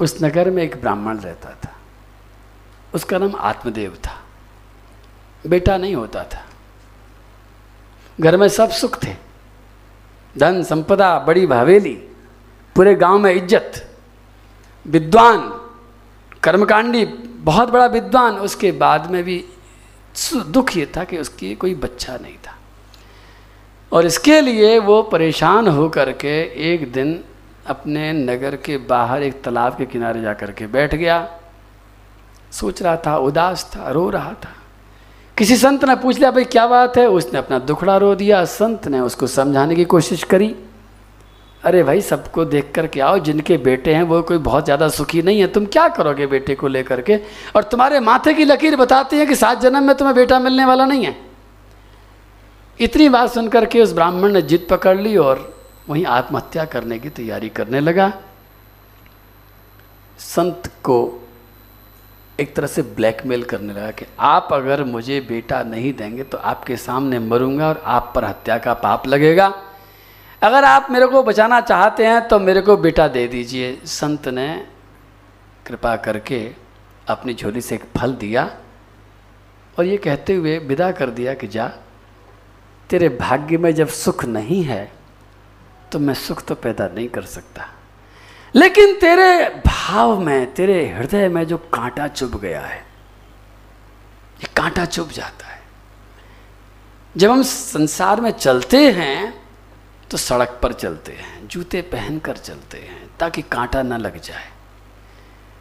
Speaker 2: उस नगर में एक ब्राह्मण रहता था। उसका नाम आत्मदेव था। बेटा नहीं होता था। घर में सब सुख थे। धन संपदा, बड़ी भावेली पूरे गाँव में इज़्ज़त, विद्वान कर्मकांडी बहुत बड़ा विद्वान, उसके बाद में भी दुख ये था कि उसकी कोई बच्चा नहीं था। और इसके लिए वो परेशान हो करके एक दिन अपने नगर के बाहर एक तालाब के किनारे जा कर के बैठ गया। सोच रहा था, उदास था, रो रहा था। किसी संत ने पूछ लिया, भाई, क्या बात है? उसने अपना दुखड़ा रो दिया। संत ने उसको समझाने की कोशिश करी। अरे भाई सबको देख कर के आओ, जिनके बेटे हैं, वो कोई बहुत ज़्यादा सुखी नहीं है। तुम क्या करोगे बेटे को लेकर के? और तुम्हारे माथे की लकीर बताती है कि सात जन्म में तुम्हें बेटा मिलने वाला नहीं है। इतनी बात सुनकर के उस ब्राह्मण ने जिद पकड़ ली और वहीं आत्महत्या करने की तैयारी करने लगा। संत को एक तरह से ब्लैकमेल करने लगा कि आप अगर मुझे बेटा नहीं देंगे तो आपके सामने मरूँगा और आप पर हत्या का पाप लगेगा। अगर आप मेरे को बचाना चाहते हैं तो मेरे को बेटा दे दीजिए। संत ने कृपा करके अपनी झोली से एक फल दिया और ये कहते हुए विदा कर दिया कि जा, तेरे भाग्य में जब सुख नहीं है तो मैं सुख तो पैदा नहीं कर सकता। लेकिन तेरे भाव में, तेरे हृदय में जो कांटा चुभ गया है, ये कांटा चुभ जाता है। जब हम संसार में चलते हैं तो सड़क पर चलते हैं, जूते पहनकर चलते हैं, ताकि कांटा ना लग जाए।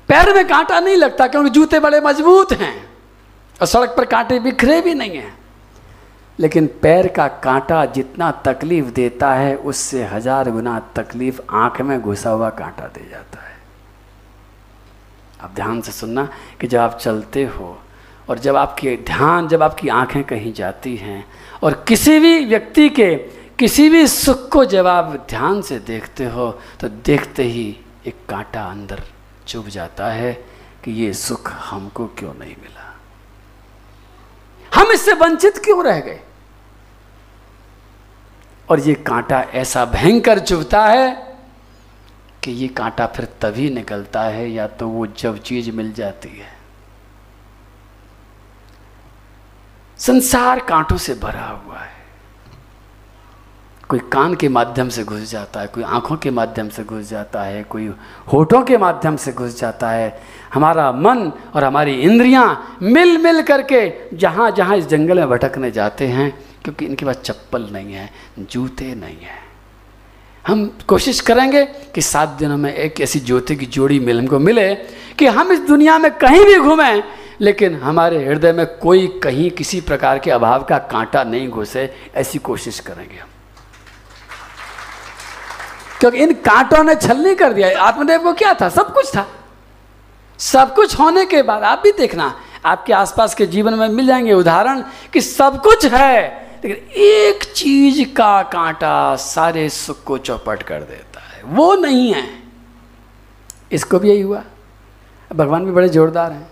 Speaker 2: पैर में कांटा नहीं लगता क्योंकि जूते बड़े मज़बूत हैं, और सड़क पर कांटे बिखरे भी नहीं हैं। लेकिन पैर का कांटा जितना तकलीफ़ देता है, उससे हज़ार गुना तकलीफ़ आँख में घुसा हुआ कांटा दे जाता है। अब ध्यान से सुनना कि जब आप चलते हो, और जब आपके ध्यान, जब आपकी आँखें कहीं जाती हैं, और किसी भी व्यक्ति के किसी भी सुख को जब आप ध्यान से देखते हो तो देखते ही एक कांटा अंदर चुभ जाता है कि ये सुख हमको क्यों नहीं मिला? हम इससे वंचित क्यों रह गए? और ये कांटा ऐसा भयंकर चुभता है कि ये कांटा फिर तभी निकलता है, या तो वो जब चीज़ मिल जाती है। संसार कांटों से भरा हुआ है। कोई कान के माध्यम से घुस जाता है, कोई आँखों के माध्यम से घुस जाता है, कोई होठों के माध्यम से घुस जाता है। हमारा मन और हमारी इंद्रियाँ मिल मिल करके जहाँ जहाँ इस जंगल में भटकने जाते हैं, क्योंकि इनके पास चप्पल नहीं है, जूते नहीं है। हम कोशिश करेंगे कि सात दिनों में एक ऐसी ज्योति की जोड़ी मिल, हमको मिले कि हम इस दुनिया में कहीं भी घूमें, लेकिन हमारे हृदय में कोई कहीं किसी प्रकार के अभाव का कांटा नहीं घुसे, ऐसी कोशिश करेंगे हम। क्योंकि इन कांटों ने छल नहीं कर दिया। आत्मदेव को क्या था? सब कुछ था। सब कुछ होने के बाद आप भी देखना, आपके आसपास के जीवन में मिल जाएँगे उदाहरण कि सब कुछ है, लेकिन एक चीज़ का कांटा सारे सुख को चौपट कर देता है। वो नहीं है। इसको भी यही हुआ। भगवान भी बड़े जोरदार हैं।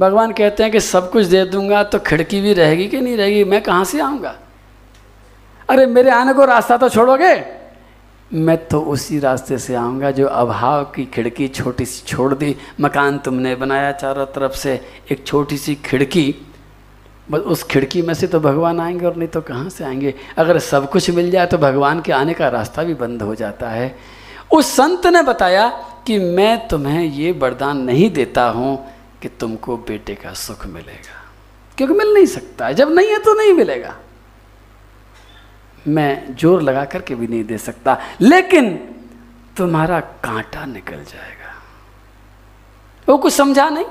Speaker 2: भगवान कहते हैं कि सब कुछ दे दूँगा तो खिड़की भी रहेगी कि नहीं रहेगी? मैं कहाँ से आऊँगा? अरे मेरे आने को रास्ता तो छोड़ोगे? मैं तो उसी रास्ते से आऊँगा जो अभाव की खिड़की छोटी सी छोड़ दी। मकान तुमने बनाया चारों तरफ़ से, एक छोटी सी खिड़की। बस उस खिड़की में से तो भगवान आएँगे और नहीं तो कहाँ से आएँगे? अगर सब कुछ मिल जाए तो भगवान के आने का रास्ता भी बंद हो जाता है। उस संत ने बताया कि मैं तुम्हें ये वरदान नहीं देता हूँ कि तुमको बेटे का सुख मिलेगा। क्योंकि मिल नहीं सकता। है जब नहीं है तो नहीं मिलेगा। मैं ज़ोर लगा करके भी नहीं दे सकता। लेकिन तुम्हारा कांटा निकल जाएगा। वो कुछ समझा नहीं?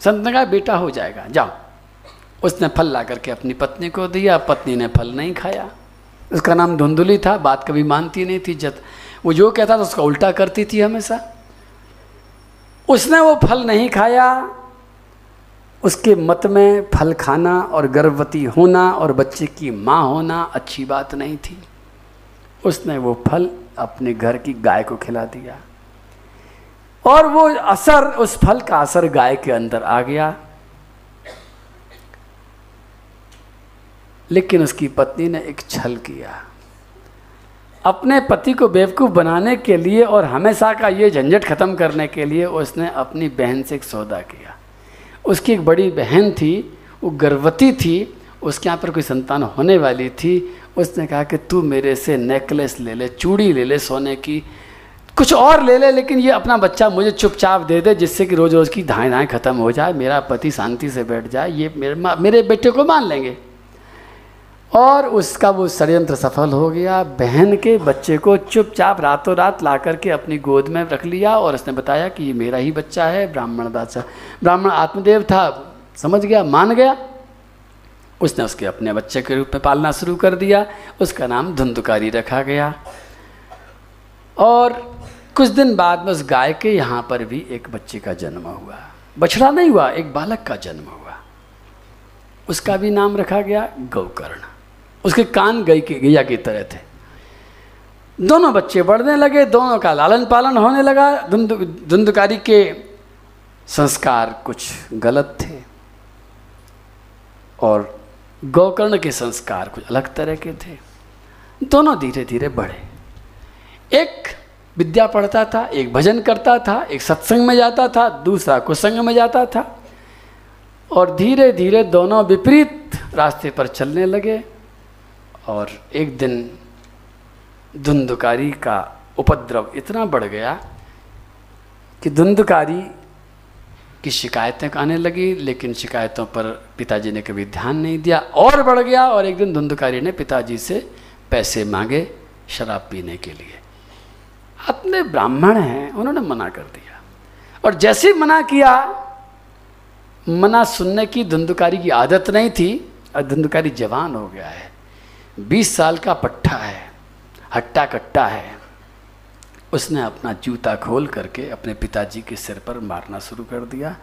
Speaker 2: संत ने कहा, बेटा हो जाएगा, जाओ। उसने फल ला करके अपनी पत्नी को दिया। पत्नी ने फल नहीं खाया। उसका नाम धुंधुली था, बात कभी मानती नहीं थी, जत वो जो कहता था उसका उल्टा करती थी हमेशा। उसने वो फल नहीं खाया। उसके मत में फल खाना और गर्भवती होना और बच्चे की माँ होना अच्छी बात नहीं थी। उसने वो फल अपने घर की गाय को खिला दिया। और वो असर, उस फल का असर गाय के अंदर आ गया। लेकिन उसकी पत्नी ने एक छल किया। अपने पति को बेवकूफ़ बनाने के लिए और हमेशा का ये झंझट ख़त्म करने के लिए उसने अपनी बहन से एक सौदा किया। उसकी एक बड़ी बहन थी, वो गर्भवती थी, उसके यहाँ पर कोई संतान होने वाली थी। उसने कहा कि तू मेरे से नेकलेस ले ले, चूड़ी ले ले सोने की। कुछ और ले ले, लेकिन ये अपना बच्चा मुझे चुपचाप दे दे, जिससे कि रोज़ रोज़ की धाएँ धाएँ ख़त्म हो जाए, मेरा पति शांति से बैठ जाए, ये मेरे मेरे बेटे को मान लेंगे। और उसका वो षडयंत्र सफल हो गया। बहन के बच्चे को चुपचाप रातों रात ला करके अपनी गोद में रख लिया और उसने बताया कि ये मेरा ही बच्चा है, ब्राह्मण दाचा। ब्राह्मण आत्मदेव था, समझ गया, मान गया। उसने उसके अपने बच्चे के रूप में पालना शुरू कर दिया। उसका नाम धुंधुकारी रखा गया। और कुछ दिन बाद में उस गाय के यहाँ पर भी एक बच्चे का जन्म हुआ। बछड़ा नहीं हुआ, एक बालक का जन्म हुआ। उसका भी नाम रखा गया, गौकर्ण। उसके कान गई के गैया की तरह थे। दोनों बच्चे बढ़ने लगे, दोनों का लालन पालन होने लगा। धुंध धुंधकारी के संस्कार कुछ गलत थे और गौकर्ण के संस्कार कुछ अलग तरह के थे। दोनों धीरे धीरे बढ़े। एक विद्या पढ़ता था, एक भजन करता था, एक सत्संग में जाता था, दूसरा कुसंग में जाता था और धीरे धीरे दोनों विपरीत रास्ते पर चलने लगे। और एक दिन धुंधकारी का उपद्रव इतना बढ़ गया कि धुंधकारी की शिकायतें आने लगी, लेकिन शिकायतों पर पिताजी ने कभी ध्यान नहीं दिया। और बढ़ गया और एक दिन धुंधकारी ने पिताजी से पैसे मांगे शराब पीने के लिए। अपने ब्राह्मण हैं, उन्होंने मना कर दिया। और जैसे मना किया, मना सुनने की धुंधकारी की आदत नहीं थी, और धुंधकारी जवान हो गया है। बीस साल का पट्टा है, हट्टा कट्टा है। उसने अपना जूता खोल करके अपने पिताजी के सिर पर मारना शुरू कर दिया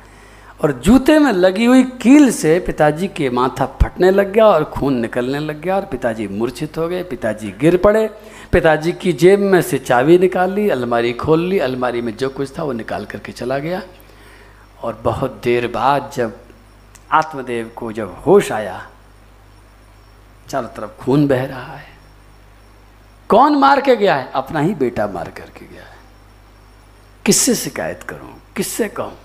Speaker 2: और जूते में लगी हुई कील से पिताजी के माथा फटने लग गया और खून निकलने लग गया और पिताजी मूर्छित हो गए, पिताजी गिर पड़े। पिताजी की जेब में से चाबी निकाल ली, अलमारी खोल ली, अलमारी में जो कुछ था वो निकाल करके चला गया। और बहुत देर बाद जब आत्मदेव को जब होश आया चारों तरफ़ खून बह रहा है। कौन मार के गया है? अपना ही बेटा मार करके गया है। किससे शिकायत करूँ? किससे कहूँ?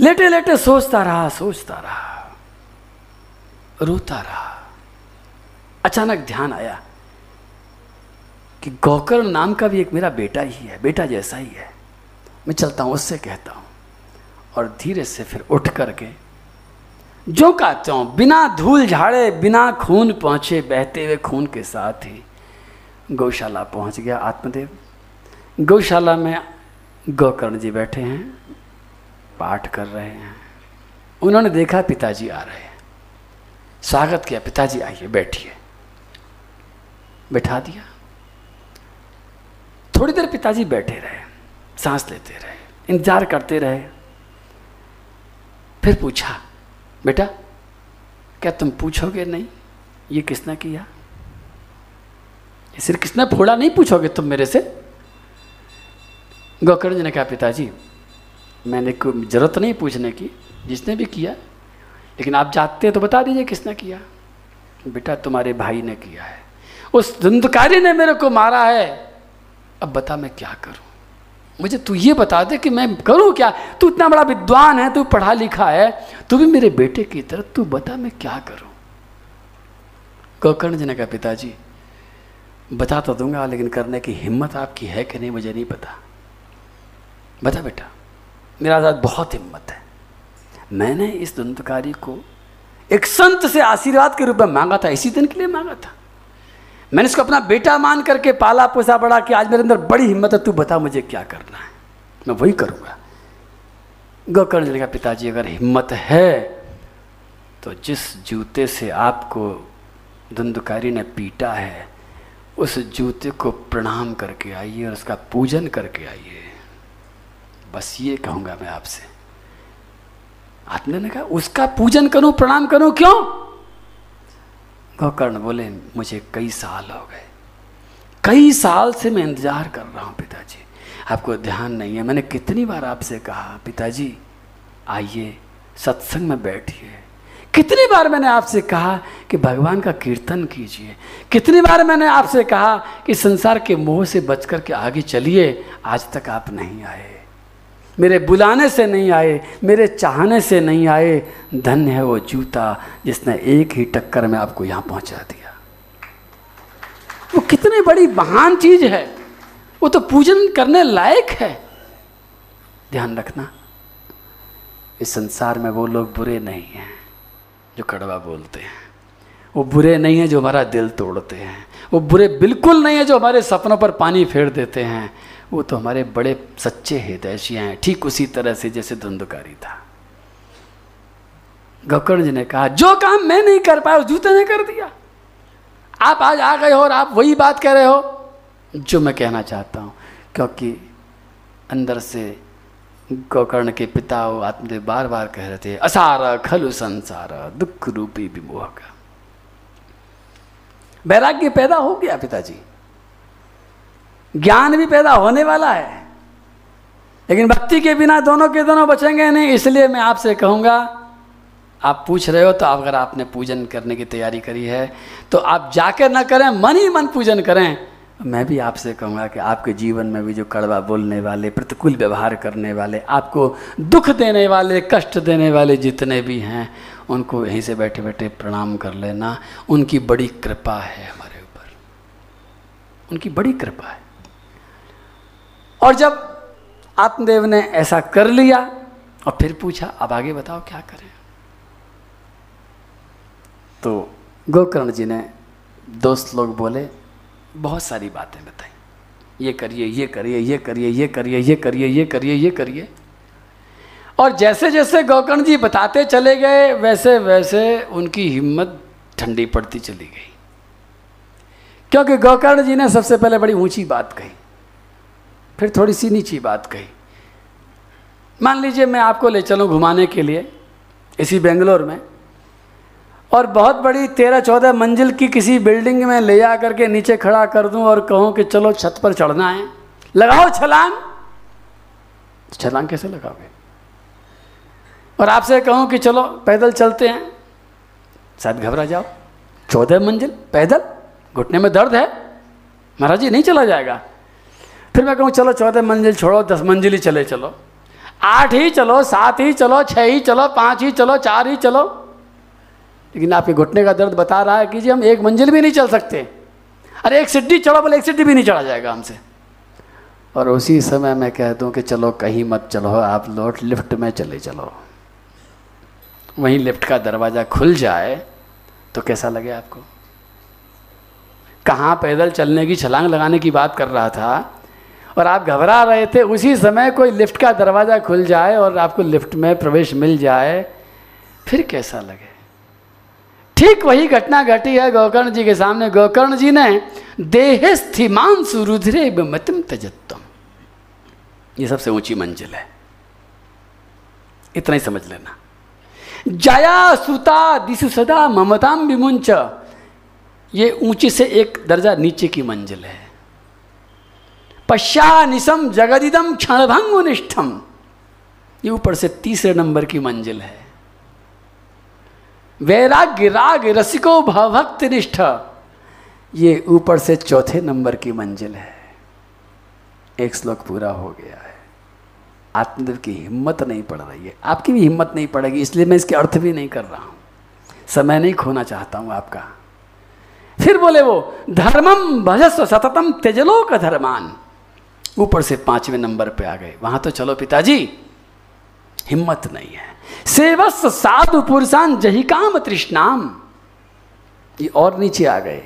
Speaker 2: लेटे लेटे सोचता रहा सोचता रहा, रोता रहा। अचानक ध्यान आया कि गौकर्ण नाम का भी एक मेरा बेटा ही है, बेटा जैसा ही है। मैं चलता हूँ, उससे कहता हूँ और धीरे से फिर उठ करके जो कहते हो, बिना धूल झाड़े, बिना खून पहुँचे, बहते हुए खून के साथ ही गौशाला पहुँच गया आत्मदेव। गौशाला में गौकर्ण जी बैठे हैं, पाठ कर रहे हैं। उन्होंने देखा पिताजी आ रहे हैं। स्वागत किया, पिताजी आइए, बैठिए। बैठा दिया। थोड़ी देर पिताजी बैठे रहे, सांस लेते रहे, इंतज़ार करते रहे। फिर पूछा बेटा, क्या तुम पूछोगे नहीं? ये किसने किया? ये सिर्फ़ किसने फोड़ा नहीं पूछोगे तुम मेरे से? गोकर्ण जी ने कहा, पिताजी, मैंने कोई ज़रूरत नहीं पूछने की, जिसने भी किया, लेकिन आप जानते तो बता दीजिए किसने किया। बेटा, तुम्हारे भाई ने किया है। उस धुंधकारी ने मेरे को मारा है। अब बता मैं क्या करूँ? मुझे तू ये बता दे कि मैं करूँ क्या? तू इतना बड़ा विद्वान है, तू पढ़ा लिखा है, तू भी मेरे बेटे की तरह, तू बता मैं क्या करूँ? गोकर्ण जी ने कहा, पिताजी, बता तो दूँगा, लेकिन करने की हिम्मत आपकी है कि नहीं, मुझे नहीं पता। बता बेटा, मेरा साथ बहुत हिम्मत है। मैंने इस दंतकारी को एक संत से आशीर्वाद के रूप में मांगा था, इसी दिन के लिए मांगा था। मैंने इसको अपना बेटा मान करके पाला पोसा बड़ा कि आज मेरे अंदर बड़ी हिम्मत है, तू बता मुझे क्या करना है। मैं वही करूँगा। गोकर्ण जी का पिताजी, अगर हिम्मत है तो जिस जूते से आपको धुंधकारी ने पीटा है, उस जूते को प्रणाम करके आइए और उसका पूजन करके आइए। बस ये कहूँगा मैं आपसे। आपने ने कहा, उसका पूजन करूँ, प्रणाम करूँ, क्यों? गोकर्ण बोले, मुझे कई साल हो गए। कई साल से मैं इंतज़ार कर रहा हूँ पिताजी। आपको ध्यान नहीं है, मैंने कितनी बार आपसे कहा, पिताजी, आइए, सत्संग में बैठिए। कितनी बार मैंने आपसे कहा कि भगवान का कीर्तन कीजिए। कितनी बार मैंने आपसे कहा कि संसार के मोह से बचकर के आगे चलिए, आज तक आप नहीं आए। मेरे बुलाने से नहीं आए, मेरे चाहने से नहीं आए। धन्य है वो जूता जिसने एक ही टक्कर में आपको यहाँ पहुँचा दिया। वो कितनी बड़ी महान चीज़ है। वो तो पूजन करने लायक है। ध्यान रखना, इस संसार में वो लोग बुरे नहीं हैं जो कड़वा बोलते हैं। वो बुरे नहीं हैं जो हमारा दिल तोड़ते हैं। वो बुरे बिल्कुल नहीं है जो हमारे सपनों पर पानी फेर देते हैं। वो तो हमारे बड़े सच्चे हितैषी हैं। ठीक उसी तरह से जैसे धुंधकारी था। गोकर्ण जी ने कहा, जो काम मैं नहीं कर पाया, उस जूते ने कर दिया। आप आज आ गए हो और आप वही बात कह रहे हो? जो मैं कहना चाहता हूँ, क्योंकि अंदर से गोकर्ण के पिता वो आत्मदेव बार बार कह रहे थे, असार, खलु संसार, दुख रूपी विमोह का। वैराग्य पैदा हो गया पिताजी। ज्ञान भी पैदा होने वाला है। लेकिन भक्ति के बिना दोनों के दोनों बचेंगे नहीं, इसलिए मैं आपसे कहूँगा, आप पूछ रहे हो तो अगर आपने पूजन करने की तैयारी करी है तो आप जाकर ना करें, मन ही मन पूजन करें। मैं भी आपसे कहूँगा कि आपके जीवन में भी जो कड़वा बोलने वाले, प्रतिकूल व्यवहार करने वाले, आपको दुख देने वाले, कष्ट देने वाले जितने भी हैं, उनको यहीं से बैठे बैठे प्रणाम कर लेना। उनकी बड़ी कृपा है हमारे ऊपर। उनकी बड़ी कृपा है। और जब आत्मदेव ने ऐसा कर लिया और फिर पूछा, अब आगे बताओ क्या करें? तो गोकर्ण जी ने दोस्त लोग बोले, बहुत सारी बातें बताई। ये करिए ये करिए ये करिए ये करिए ये करिए ये करिए ये करिए। और जैसे जैसे गोकर्ण जी बताते चले गए वैसे वैसे उनकी हिम्मत ठंडी पड़ती चली गई। क्योंकि गोकर्ण जी ने सबसे पहले बड़ी ऊँची बात कही। फिर थोड़ी सी नीची बात कही। मान लीजिए मैं आपको ले चलूँ घुमाने के लिए, इसी बेंगलोर में, और बहुत बड़ी तेरह चौदह मंजिल की किसी बिल्डिंग में ले जा करके नीचे खड़ा कर दूँ और कहूँ कि चलो छत पर चढ़ना है। लगाओ छलांग। छलांग कैसे लगाओगे? और आपसे कहूँ कि चलो, पैदल चलते हैं। शायद घबरा जाओ। चौदह मंजिल, पैदल? घुटने में दर्द है? महाराज जी, नहीं चला जाएगा। फिर मैं कहूँ, चलो चौदह मंजिल छोड़ो, दस मंजिल ही चले, चलो। आठ ही चलो, सात ही चलो छः ही चलो, पाँच ही चलो, चार ही चलो। लेकिन आपके घुटने का दर्द बता रहा है कि जी, हम एक मंजिल भी नहीं चल सकते। अरे, एक सिड्डी चढ़ो, बोले, एक सिड्डी भी नहीं चढ़ा जाएगा हमसे। और उसी समय मैं कह दूँ कि, चलो, कहीं मत चलो, आप लौट, लिफ्ट में चले चलो। वहीं लिफ्ट का दरवाज़ा खुल जाए तो कैसा लगे आपको? कहाँ पैदल चलने की छलांग लगाने की बात कर रहा था और आप घबरा रहे थे, उसी समय कोई लिफ्ट का दरवाज़ा खुल जाए और आपको लिफ्ट में प्रवेश मिल जाए, फिर कैसा लगे? ठीक वही घटना घटी है, गोकर्ण जी के सामने। गोकर्ण जी ने देह स्थिमांसु रुधिरे मतिम तजत्तम ये सबसे ऊँची मंजिल है। इतना ही समझ लेना। जया सुता दिशु सदा ममताम विमुंच ये ऊँची से एक दर्जा नीचे की मंजिल है। पश्चा निशम जगदिदम क्षणभंग निष्ठम ये ऊपर से तीसरे नंबर की मंजिल है। वैराग्य, राग, रसिको भक्त निष्ठ ये ऊपर से चौथे नंबर की मंजिल है। एक श्लोक पूरा हो गया है। आत्मदेव की हिम्मत नहीं पड़ रही है। आपकी भी हिम्मत नहीं पड़ेगी, इसलिए मैं इसके अर्थ भी नहीं कर रहा हूँ। समय नहीं खोना चाहता हूँ आपका। फिर बोले वो धर्मम भजस्व सततम तेजलोक धर्मान। ऊपर से पाँचवें नंबर पे आ गए। वहाँ तो चलो पिताजी, हिम्मत नहीं है। सेवस साधु पुरुषान जही काम तृष्णाम। ये और नीचे आ गए।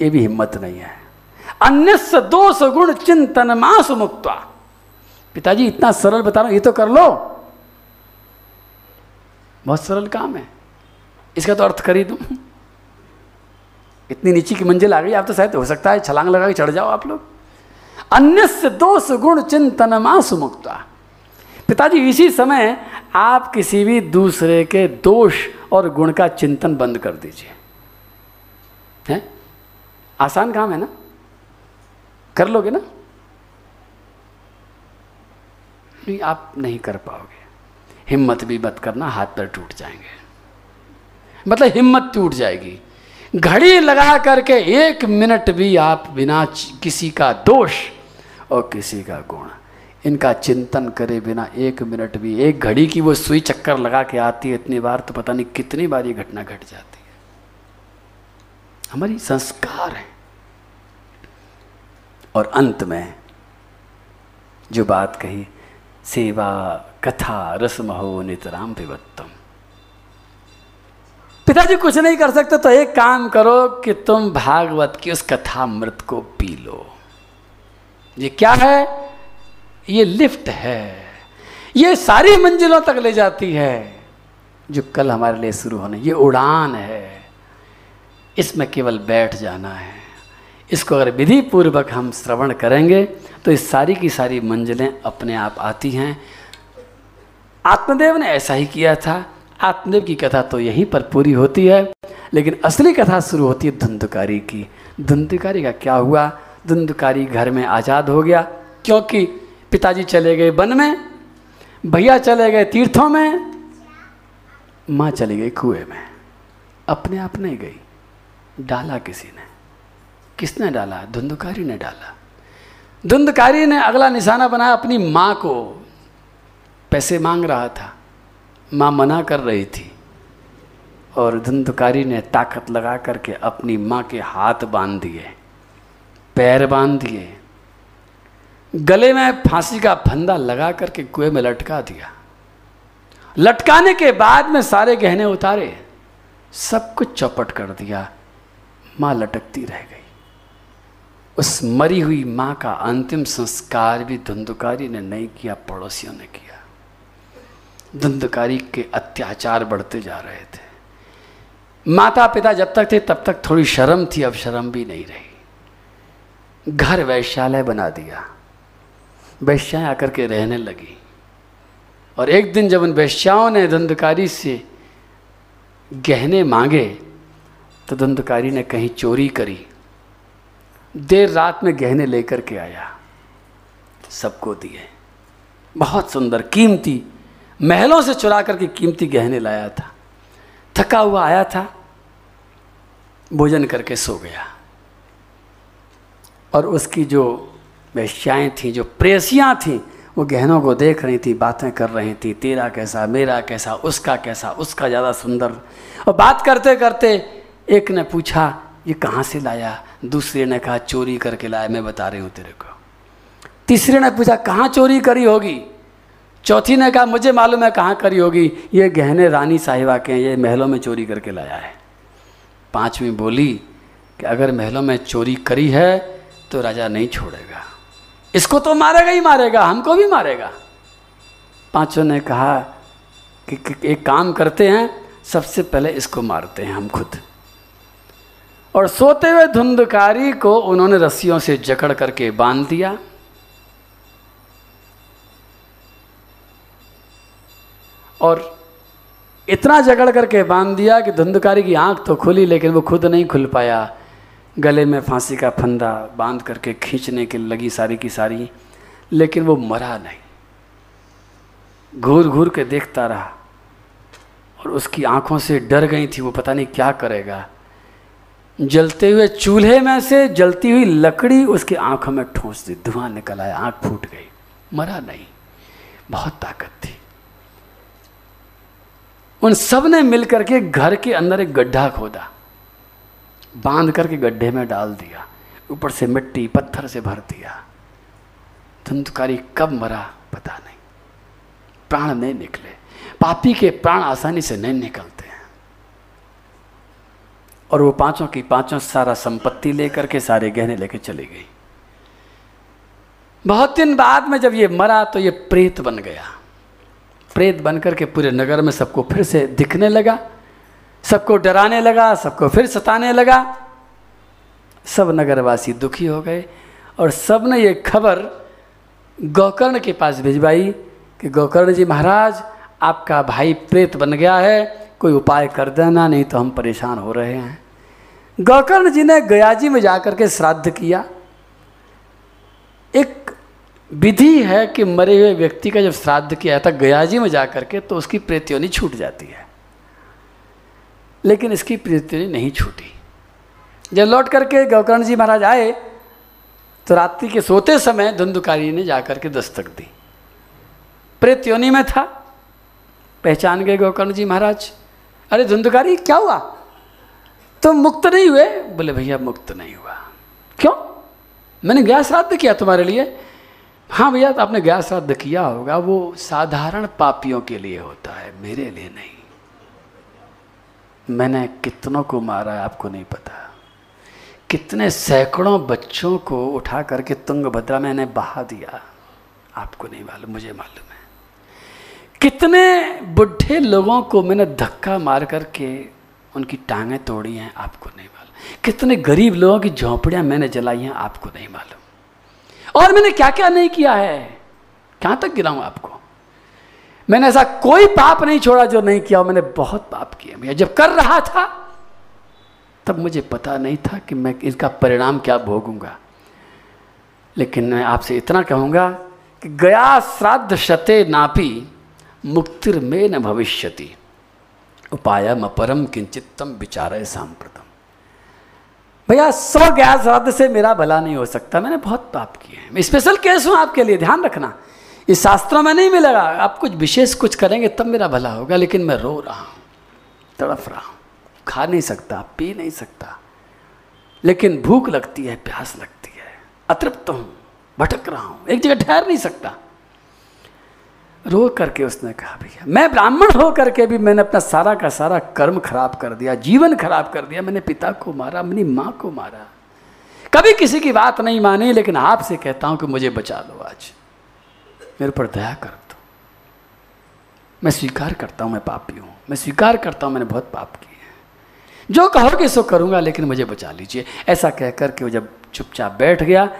Speaker 2: ये भी हिम्मत नहीं है। अन्य दोष गुण चिंतन मास मुक्ता। पिताजी, इतना सरल बता रहा हूँ, ये तो कर लो। बहुत सरल काम है। इसका तो अर्थ कर दूँ। इतनी नीचे की मंजिल आ गई, आप तो शायद हो सकता है छलांग लगा के चढ़ जाओ आप लोग। अन्य दोष गुण चिंतन मासु मुक्ता पिताजी, इसी समय आप किसी भी दूसरे के दोष और गुण का चिंतन बंद कर दीजिए। है? आसान काम है ना? कर लोगे ना? नहीं, आप नहीं कर पाओगे। हिम्मत भी मत करना, हाथ पर टूट जाएँगे। मतलब हिम्मत टूट जाएगी। घड़ी लगा करके एक मिनट भी आप बिना किसी का दोष और किसी का गुण। इनका चिंतन करे बिना एक मिनट भी, एक घड़ी की वो सुई चक्कर लगा के आती है इतनी बार तो पता नहीं कितनी बार ये घटना घट जाती है। हमारी संस्कार है। और अंत में जो बात कही, सेवा, कथा, रसमहो, नितराम पिबत्तम। पिताजी, कुछ नहीं कर सकते तो एक काम करो कि तुम भागवत की उस कथा मृत को पी लो। ये क्या है? ये लिफ्ट है। ये सारी मंजिलों तक ले जाती है, जो कल हमारे लिए शुरू होने। ये उड़ान है। इसमें केवल बैठ जाना है। इसको अगर विधि पूर्वक हम श्रवण करेंगे तो इस सारी की सारी मंजिलें अपने आप आती हैं। आत्मदेव ने ऐसा ही किया था। आत्मदेव की कथा तो यहीं पर पूरी होती है, लेकिन असली कथा शुरू होती है धुंधकारी की। धुंधकारी का क्या हुआ? धुंधकारी घर में आज़ाद हो गया, क्योंकि पिताजी चले गए वन में, भैया चले गए तीर्थों में, माँ चली गई कुएँ में। अपने आप नहीं गई, डाला किसी ने। किसने डाला? धुंधकारी ने डाला। धुंधकारी ने अगला निशाना बनाया अपनी माँ को। पैसे मांग रहा था। माँ मना कर रही थी और धुंधकारी ने ताकत लगा करके अपनी माँ के हाथ बाँध दिए, पैर बाँध दिए। गले में फांसी का फंदा लगा करके कुएँ में लटका दिया। लटकाने के बाद में सारे गहने उतारे, सब कुछ चौपट कर दिया। माँ लटकती रह गई। उस मरी हुई माँ का अंतिम संस्कार भी धुंधकारी ने नहीं किया, पड़ोसियों ने किया। धुंधकारी के अत्याचार बढ़ते जा रहे थे। माता पिता जब तक थे, तब तक थोड़ी शर्म थी, अब शर्म भी नहीं रही। घर वैश्यालय बना दिया। वैश्याएँ आकर के रहने लगी। और एक दिन जब उन वैश्याओं ने धुंधकारी से गहने मांगे तो धुंधकारी ने कहीं चोरी करी। देर रात में गहने लेकर के आया। सबको दिए। बहुत सुंदर, कीमती महलों से चुरा करके कीमती गहने लाया था। थका हुआ आया था। भोजन करके सो गया। और उसकी जो वैश्याएँ थीं, जो प्रेसियाँ थीं, वो गहनों को देख रही थी, बातें कर रही थी, तेरा कैसा, मेरा कैसा, उसका कैसा, उसका ज़्यादा सुंदर। और बात करते करते एक ने पूछा, ये कहाँ से लाया? दूसरे ने कहा, चोरी करके लाया, मैं बता रही हूँ तेरे को। तीसरे ने पूछा, कहाँ चोरी करी होगी? चौथी ने कहा मुझे मालूम है कहाँ करी होगी। ये गहने रानी साहिबा के हैं ये महलों में चोरी करके लाया है। पांचवी बोली कि अगर महलों में चोरी करी है तो राजा नहीं छोड़ेगा। इसको तो मारेगा ही मारेगा हमको भी मारेगा। पाँचों ने कहा कि, एक काम करते हैं सबसे पहले इसको मारते हैं हम खुद। और सोते हुए धुंधकारी को उन्होंने रस्सियों से जकड़ करके बाँध दिया। और इतना जकड़ करके बाँध दिया कि धुंधकारी की आँख तो खुली, लेकिन वो खुद नहीं खुल पाया। गले में फांसी का फंदा बाँध करके खींचने की लगी सारी की सारी, लेकिन वो मरा नहीं। घूर घूर के देखता रहा और उसकी आँखों से डर गई थी, वो पता नहीं क्या करेगा। जलते हुए चूल्हे में से जलती हुई लकड़ी उसकी आँखों में ठोंस दी, धुआँ निकल आया, आँख फूट गई, मरा नहीं। बहुत ताकत थी। उन सबने मिलकर के घर के अंदर एक गड्ढा खोदा। बाँध करके गड्ढे में डाल दिया। ऊपर से मिट्टी, पत्थर से भर दिया। धुंधकारी कब मरा, पता नहीं। प्राण नहीं निकले। पापी के प्राण आसानी से नहीं निकलते हैं। और वो पाँचों की पाँचों सारा संपत्ति लेकर के सारे गहने लेके चली गई। बहुत दिन बाद में जब ये मरा तो ये प्रेत बन गया। प्रेत बन करके पूरे नगर में सबको फिर से दिखने लगा, सबको डराने लगा, सबको फिर सताने लगा। सब नगरवासी दुखी हो गए और सबने ये खबर गोकर्ण के पास भिजवाई कि गोकर्ण जी महाराज, आपका भाई प्रेत बन गया है, कोई उपाय कर देना, नहीं तो हम परेशान हो रहे हैं। गोकर्ण जी ने गयाजी में जाकर के श्राद्ध किया। विधि है कि मरे हुए व्यक्ति का जब श्राद्ध किया था गयाजी में जाकर के तो उसकी प्रेत्योनी छूट जाती है। लेकिन इसकी प्रेत्योनी नहीं छूटी। जब लौट करके गौकर्ण जी महाराज आए तो रात्रि के सोते समय धुंधुकारी ने जाकर के दस्तक दी। प्रेत्योनी में था। पहचान गए गौकर्ण जी महाराज। अरे धुंधुकारी, क्या हुआ? तुम मुक्त नहीं हुए? बोले, भैया, मुक्त नहीं हुआ। क्यों? मैंने गया श्राद्ध किया तुम्हारे लिए। हाँ भैया तो आपने गया श्राद्ध किया होगा, वो साधारण पापियों के लिए होता है, मेरे लिए नहीं। मैंने कितनों को मारा है, आपको नहीं पता। कितने सैकड़ों बच्चों को उठा करके तुंगभद्रा मैंने बहा दिया, आपको नहीं मालूम, मुझे मालूम है। कितने बुढ़े लोगों को मैंने धक्का मार करके उनकी टांगें तोड़ी हैं, आपको नहीं मालूम। कितने गरीब लोगों की झोंपड़ियाँ मैंने जलाई हैं, आपको नहीं मालूम। और मैंने क्या क्या नहीं किया है? कहाँ तक गिराऊं आपको? मैंने ऐसा कोई पाप नहीं छोड़ा जो नहीं किया मैंने बहुत पाप किया। भैया जब कर रहा था, तब मुझे पता नहीं था कि मैं इसका परिणाम क्या भोगूँगा। लेकिन मैं आपसे इतना कहूँगा कि गया श्राद्ध शते नापी मुक्तिर में न भविष्यति। उपायम अपरम किंचितम विचार सांप्रतम भैया, सौ गया श्राद्ध से मेरा भला नहीं हो सकता। मैंने बहुत पाप किए हैं। मैं स्पेशल केस हूँ आपके लिए, ध्यान रखना। इस शास्त्रों में नहीं मिलेगा। आप कुछ विशेष कुछ करेंगे, तब मेरा भला होगा, लेकिन मैं रो रहा हूँ, तड़फ रहा हूँ। खा नहीं सकता, पी नहीं सकता। लेकिन भूख लगती है, प्यास लगती है, अतृप्त हूँ, भटक रहा हूँ। एक जगह ठहर नहीं सकता। रो करके उसने कहा, भैया, मैं ब्राह्मण हो करके भी मैंने अपना सारा का सारा कर्म खराब कर दिया, जीवन खराब कर दिया, मैंने पिता को मारा, अपनी माँ को मारा। कभी किसी की बात नहीं मानी, लेकिन आपसे कहता हूँ कि मुझे बचा लो आज। मेरे पर दया कर दो। मैं स्वीकार करता हूँ, मैं पापी हूँ। मैं स्वीकार करता हूँ, मैंने बहुत पाप किए हैं। जो कहोगे सो करूँगा, लेकिन मुझे बचा लीजिए। ऐसा कह करके वो जब चुपचाप बैठ गया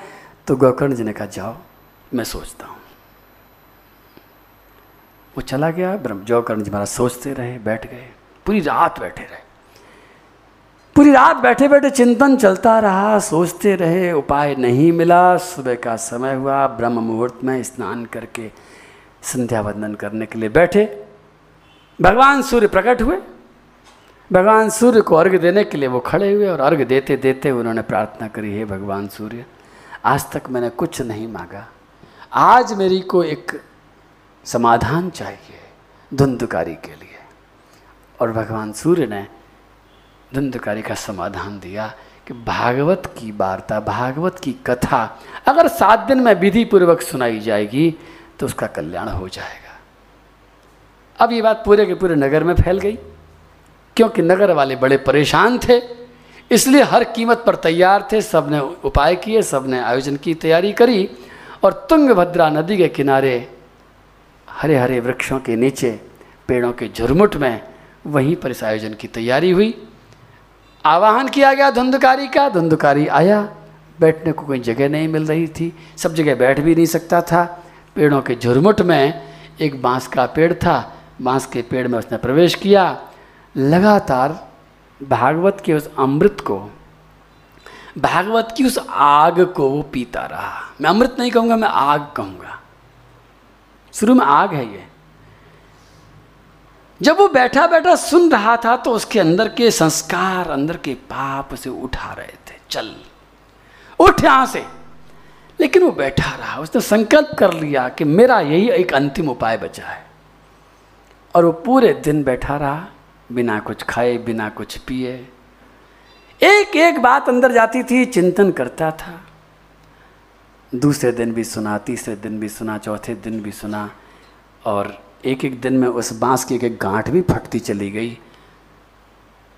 Speaker 2: तो गोकर्ण जी ने कहा, जाओ, मैं सोचता हूँ। वो चला गया, ब्रह्म जौकर्ण जी महाराज सोचते रहे, बैठ गए। पूरी रात बैठे रहे। पूरी रात बैठे बैठे चिंतन चलता रहा, सोचते रहे, उपाय नहीं मिला। सुबह का समय हुआ, ब्रह्म मुहूर्त में स्नान करके संध्या वंदन करने के लिए बैठे। भगवान सूर्य प्रकट हुए। भगवान सूर्य को अर्घ देने के लिए वो खड़े हुए और अर्घ देते देते उन्होंने प्रार्थना करी, है भगवान सूर्य, आज तक मैंने कुछ नहीं मांगा। आज मेरी को एक समाधान चाहिए धुंधकारी के लिए। और भगवान सूर्य ने धुंधकारी का समाधान दिया कि भागवत की वार्ता, भागवत की कथा अगर सात दिन में विधि पूर्वक सुनाई जाएगी तो उसका कल्याण हो जाएगा। अब ये बात पूरे के पूरे नगर में फैल गई, क्योंकि नगर वाले बड़े परेशान थे, इसलिए हर कीमत पर तैयार थे, सबने उपाय किए, सबने आयोजन की तैयारी करी, और तुंगभद्रा नदी के किनारे हरे हरे वृक्षों के नीचे, पेड़ों के झुरमुट में, वहीं पर इस आयोजन की तैयारी हुई। आवाहन किया गया, धुंधकारी का, धुंधकारी आया। बैठने को कोई जगह नहीं मिल रही थी। सब जगह बैठ भी नहीं सकता था। पेड़ों के झुरमुट में एक बाँस का पेड़ था। बाँस के पेड़ में उसने प्रवेश किया। लगातार भागवत के उस अमृत को, भागवत की उस आग को वो पीता रहा। मैं अमृत नहीं कहूँगा, मैं आग कहूँगा। शुरू में आग है ये। जब वो बैठा बैठा सुन रहा था तो उसके अंदर के संस्कार, अंदर के पाप उसे उठा रहे थे। चल, उठ यहाँ से। लेकिन वो बैठा रहा। उसने संकल्प कर लिया कि मेरा यही एक अंतिम उपाय बचा है। और वो पूरे दिन बैठा रहा, बिना कुछ खाए, बिना कुछ पिए। एक एक बात अंदर जाती थी, चिंतन करता था। दूसरे दिन भी सुना, तीसरे दिन भी सुना, चौथे दिन भी सुना और एक एक दिन में उस बाँस की एक एक गांठ भी फटती चली गई।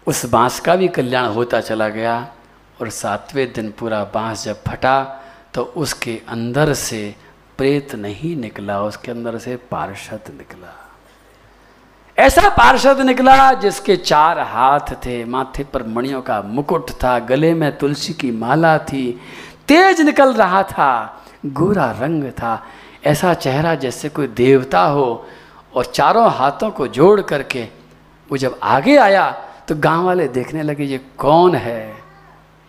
Speaker 2: उस बाँस का भी कल्याण होता चला गया और सातवें दिन पूरा बाँस जब फटा तो उसके अंदर से प्रेत नहीं निकला, उसके अंदर से पार्षद निकला। ऐसा पार्षद निकला जिसके चार हाथ थे, माथे पर मणियों का मुकुट था, गले में तुलसी की माला थी तेज निकल रहा था, गोरा रंग था, ऐसा चेहरा जैसे कोई देवता हो और चारों हाथों को जोड़ करके वो जब आगे आया तो गाँव वाले देखने लगे, ये कौन है?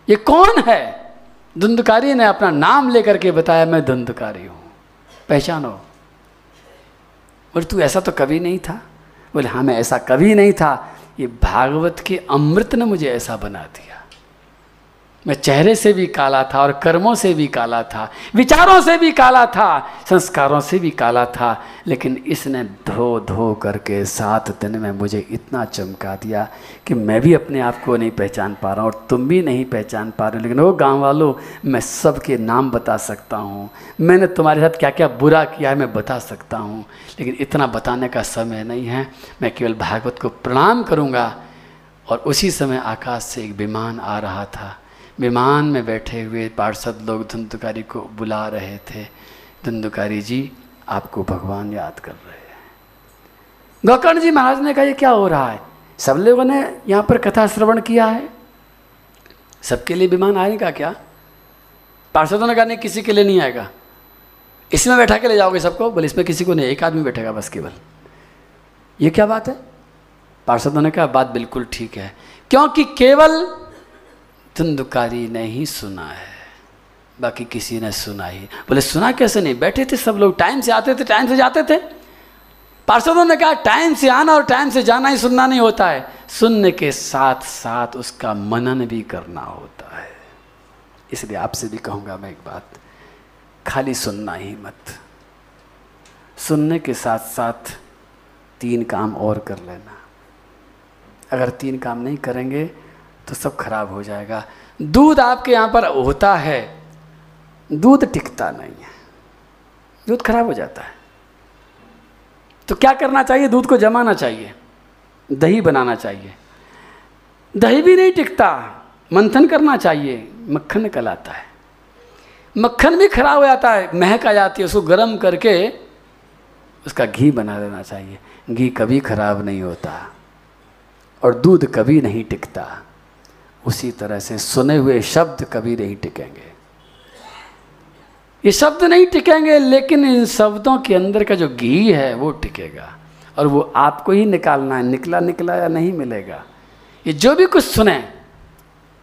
Speaker 2: ये कौन है? धुंधकारी ने अपना नाम लेकर के बताया, मैं धुंधकारी हूँ। पहचानो। बोले, तू ऐसा तो कभी नहीं था? बोले हाँ मैं ऐसा कभी नहीं था। ये भागवत के अमृत ने मुझे ऐसा बना दिया। मैं चेहरे से भी काला था और कर्मों से भी काला था, विचारों से भी काला था, संस्कारों से भी काला था, लेकिन इसने धो धो करके सात दिन में मुझे इतना चमका दिया कि मैं भी अपने आप को नहीं पहचान पा रहा हूँ और तुम भी नहीं पहचान पा रहे हो। लेकिन वो गाँव वालों मैं सबके नाम बता सकता हूँ। मैंने तुम्हारे साथ क्या क्या बुरा किया है मैं बता सकता हूँ। लेकिन इतना बताने का समय नहीं है। मैं केवल भागवत को प्रणाम करूँगा और उसी समय आकाश से एक विमान आ रहा था। विमान में बैठे हुए पार्षद लोग धुंधुकारी को बुला रहे थे। धुंधुकारी जी, आपको भगवान याद कर रहे हैं। गोकर्ण जी महाराज ने कहा, ये क्या हो रहा है? सब लोगों ने यहाँ पर कथा श्रवण किया है। सबके लिए विमान आएगा क्या? पार्षदों ने कहा, नहीं, किसी के लिए नहीं आएगा। इसमें बैठा के ले जाओगे सबको? बोले, इसमें किसी को नहीं, एक आदमी बैठेगा बस केवल। ये क्या बात है? पार्षदों ने कहा, बात बिल्कुल ठीक है। क्योंकि केवल धुंधकारी ने ही सुना है। बाकी किसी ने सुना ही। बोले, सुना कैसे नहीं? बैठे थे सब लोग। टाइम से आते थे, टाइम से जाते थे। पार्षदों ने कहा, टाइम से आना और टाइम से जाना ही सुनना नहीं होता है। सुनने के साथ साथ उसका मनन भी करना होता है। इसलिए आपसे भी कहूँगा मैं एक बात। खाली सुनना ही मत। सुनने के साथ साथ तीन काम और कर लेना। अगर तीन काम नहीं करेंगे तो सब खराब हो जाएगा। दूध आपके यहाँ पर होता है, दूध टिकता नहीं है। दूध खराब हो जाता है। तो क्या करना चाहिए? दूध को जमाना चाहिए, दही बनाना चाहिए। दही भी नहीं टिकता, मंथन करना चाहिए, मक्खन निकल आता है। मक्खन भी खराब हो जाता है, महक आ जाती है, उसको गर्म करके उसका घी बना देना चाहिए। घी कभी खराब नहीं होता और दूध कभी नहीं टिकता। उसी तरह से सुने हुए शब्द कभी नहीं टिकेंगे। ये शब्द नहीं टिकेंगे, लेकिन इन शब्दों के अंदर का जो घी है, वो टिकेगा। और वो आपको ही निकालना है, निकला निकला या नहीं मिलेगा। ये जो भी कुछ सुने,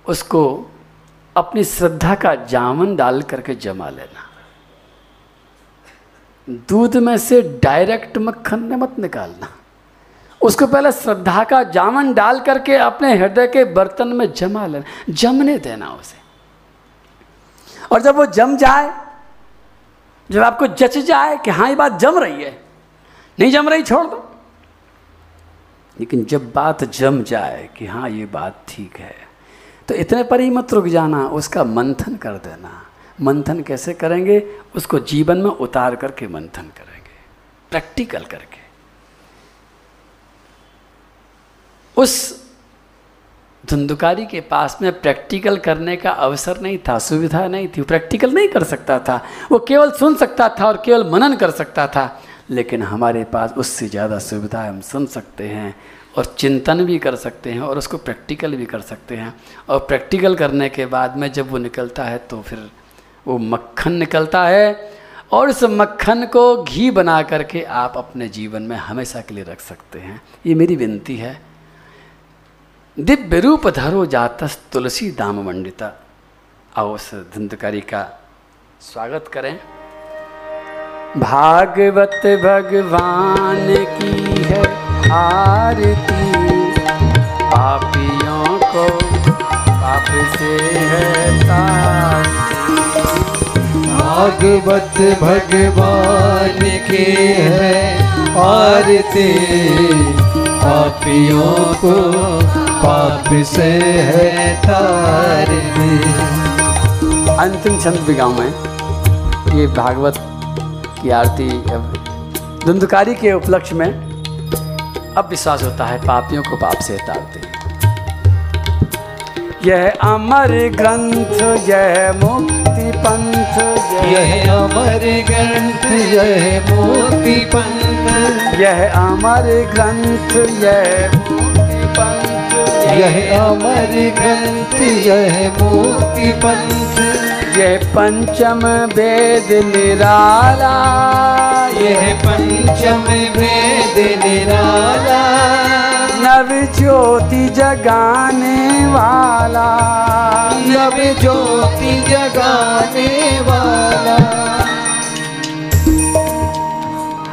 Speaker 2: उसको अपनी श्रद्धा का जामन डाल करके जमा लेना। दूध में से डायरेक्ट मक्खन ने मत निकालना। उसको पहले श्रद्धा का जामन डाल करके अपने हृदय के बर्तन में जमा लेना जमने देना उसे। और जब वो जम जाए, जब आपको जच जाए कि हाँ ये बात जम रही है, नहीं जम रही छोड़ दो। लेकिन जब बात जम जाए कि हाँ ये बात ठीक है तो इतने पर ही मत रुक जाना, उसका मंथन कर देना। मंथन कैसे करेंगे? उसको जीवन में उतार करके मंथन करेंगे। प्रैक्टिकल करके। उस धुंधुकारी के पास में प्रैक्टिकल करने का अवसर नहीं था, सुविधा नहीं थी। प्रैक्टिकल नहीं कर सकता था। वो केवल सुन सकता था और केवल मनन कर सकता था। लेकिन हमारे पास उससे ज़्यादा सुविधा हम सुन सकते हैं और चिंतन भी कर सकते हैं और उसको प्रैक्टिकल भी कर सकते हैं। और प्रैक्टिकल करने के बाद में जब वो निकलता है तो फिर वो मक्खन निकलता है और इस मक्खन को घी बना करके आप अपने जीवन में हमेशा के लिए रख सकते हैं। ये मेरी विनती है। दिव्य रूप धरो जातस तुलसी दाम मंडिता आओ उस धुंधकारी का स्वागत करें। भागवत भगवान की है आरती। पापियों को पाप से है
Speaker 1: भागवत भगवान की है आरती। पापियों को पाप से है तारती
Speaker 2: अंतिम छंद भी गाँव में। ये भागवत की आरती अब धुंधकारी के उपलक्ष्य में अब विश्वास होता है पापियों को पाप से तारते हैं। यह अमर ग्रंथ यह मुक्ति पंथ
Speaker 1: यह अमर ग्रंथ यह मोती पंथ।
Speaker 2: यह अमर ग्रंथ यह मुक्ति
Speaker 1: यह अमर ग्रंथ यह मोती पंथ।
Speaker 2: यह पंचम वेद निराला।
Speaker 1: यह पंचम वेद निराला।
Speaker 2: नव ज्योति जगाने वाला।
Speaker 1: नव ज्योति जगाने वाला।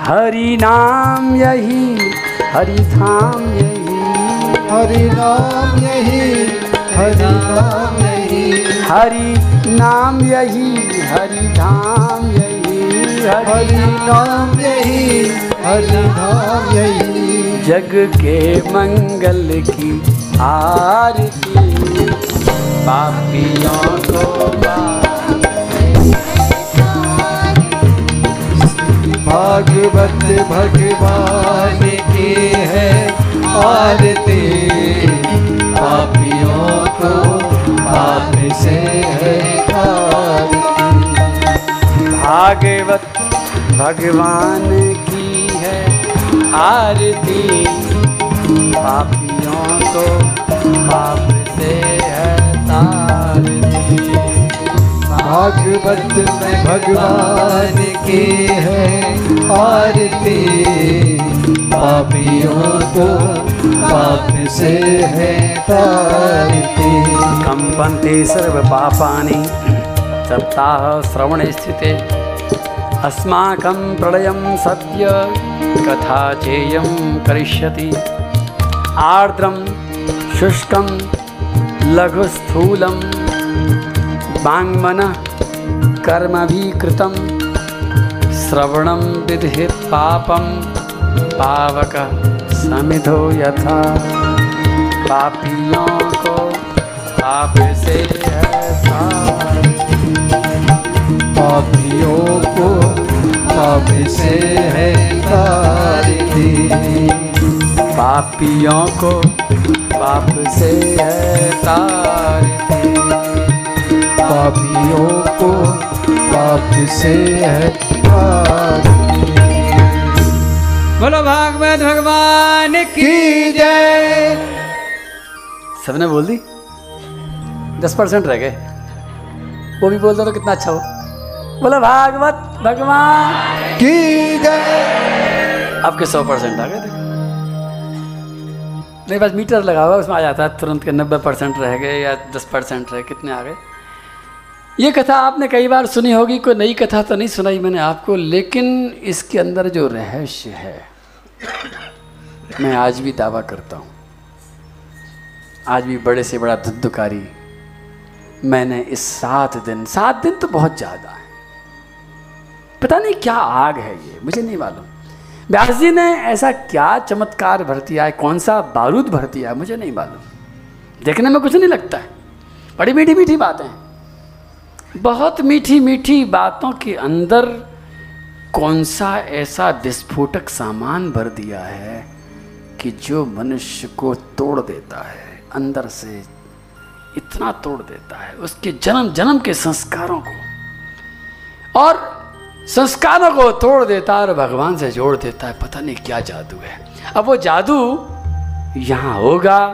Speaker 2: हरि नाम यही हरि धाम यही।
Speaker 1: हरि नाम यही हरि नाम यही।
Speaker 2: हरि नाम यही हरि धाम यही।
Speaker 1: हरि नाम यही हरि नाम यही।
Speaker 2: जग के मंगल की आरती। पापियों को
Speaker 1: भागवत भगवान की है। आरती पापियों को पाप से है
Speaker 2: भागवत भगवान की है आरती। पापियों को पाप से है तारती।
Speaker 1: भागवत में भगवान की है आरती। पापियों को पाप से है तारती।
Speaker 2: कंपन्ते सर्व पापानि, सप्ताह श्रवणे स्थिते। अस्माकं प्रलयं सत्य, कथा चेयं करिष्यति। आर्द्रं, शुष्कं, लघुस्थूलं वाङ्मनः कर्मभिकृतं श्रवणं विधि पापं पावक समिधो यथा। पापियों को पाप से
Speaker 1: पापियों को पाप से है तारती
Speaker 2: पापियों को पाप से है तारती
Speaker 1: पापियों को पाप से है
Speaker 4: बोलो भागवत भगवान की
Speaker 1: जय।
Speaker 2: सबने बोल दी? दस परसेंट रह गए। वो भी बोल दो तो कितना अच्छा हो। बोलो भागवत भगवान
Speaker 1: की जय।
Speaker 2: आपके सौ परसेंट आ गए देखो मेरे पास मीटर लगा हुआ उसमें आ जाता है तुरंत के नब्बे परसेंट रह गए या दस परसेंट रहे कितने आ गए? ये कथा आपने कई बार सुनी होगी, कोई नई कथा तो नहीं सुनाई मैंने आपको, लेकिन इसके अंदर जो रहस्य है, मैं आज भी दावा करता हूँ। आज भी बड़े से बड़ा धुद्धकारी मैंने इस सात दिन सात दिन तो बहुत ज़्यादा है। पता नहीं क्या आग है ये, मुझे नहीं मालूम। व्यास जी ने ऐसा क्या चमत्कार भर दिया है कौन सा बारूद भर दिया है मुझे नहीं मालूम। देखने में कुछ नहीं लगता है। बड़ी मीठी मीठी बातें हैं। बहुत मीठी मीठी बातों के अंदर कौन सा ऐसा विस्फोटक सामान भर दिया है कि जो मनुष्य को तोड़ देता है, अंदर से इतना तोड़ देता है, उसके जन्म जन्म के संस्कारों को। और संस्कारों को तोड़ देता है और भगवान से जोड़ देता है, पता नहीं क्या जादू है। अब वो जादू यहाँ होगा,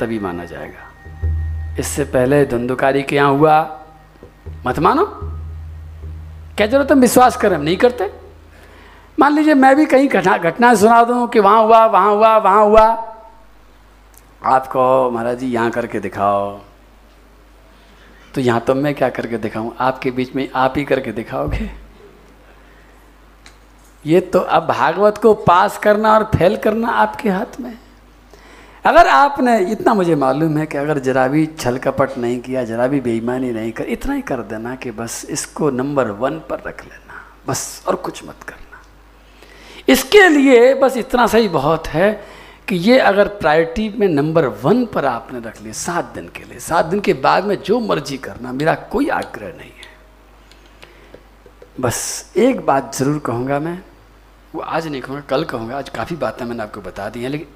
Speaker 2: तभी माना जाएगा। इससे पहले धुंधुकारी के यहाँ हुआ? मत मानो। क्या ज़रूरत हम विश्वास करें, हम नहीं करते। मान लीजिए मैं भी कहीं घटना घटना सुना दूँ कि वहाँ हुआ वहाँ हुआ वहाँ हुआ। आप कहो महाराज जी यहाँ करके दिखाओ। तो यहाँ तो मैं क्या करके दिखाऊँ? आपके बीच में आप ही करके दिखाओगे। ये तो अब भागवत को पास करना और फेल करना आपके हाथ में। है। अगर आपने, इतना मुझे मालूम है कि अगर जरा भी छल कपट नहीं किया, जरा भी बेईमानी नहीं कर, इतना ही कर देना कि बस इसको नंबर वन पर रख लेना, बस और कुछ मत करना। इसके लिए बस इतना सही बहुत है कि ये अगर प्रायोरिटी में नंबर वन पर आपने रख लिया सात दिन के लिए, सात दिन के बाद में जो मर्ज़ी करना, मेरा कोई आग्रह नहीं है। बस एक बात ज़रूर कहूँगा मैं, वो आज नहीं कहूँगा, कल कहूँगा, आज काफ़ी बातें मैंने आपको बता दी हैं, लेकिन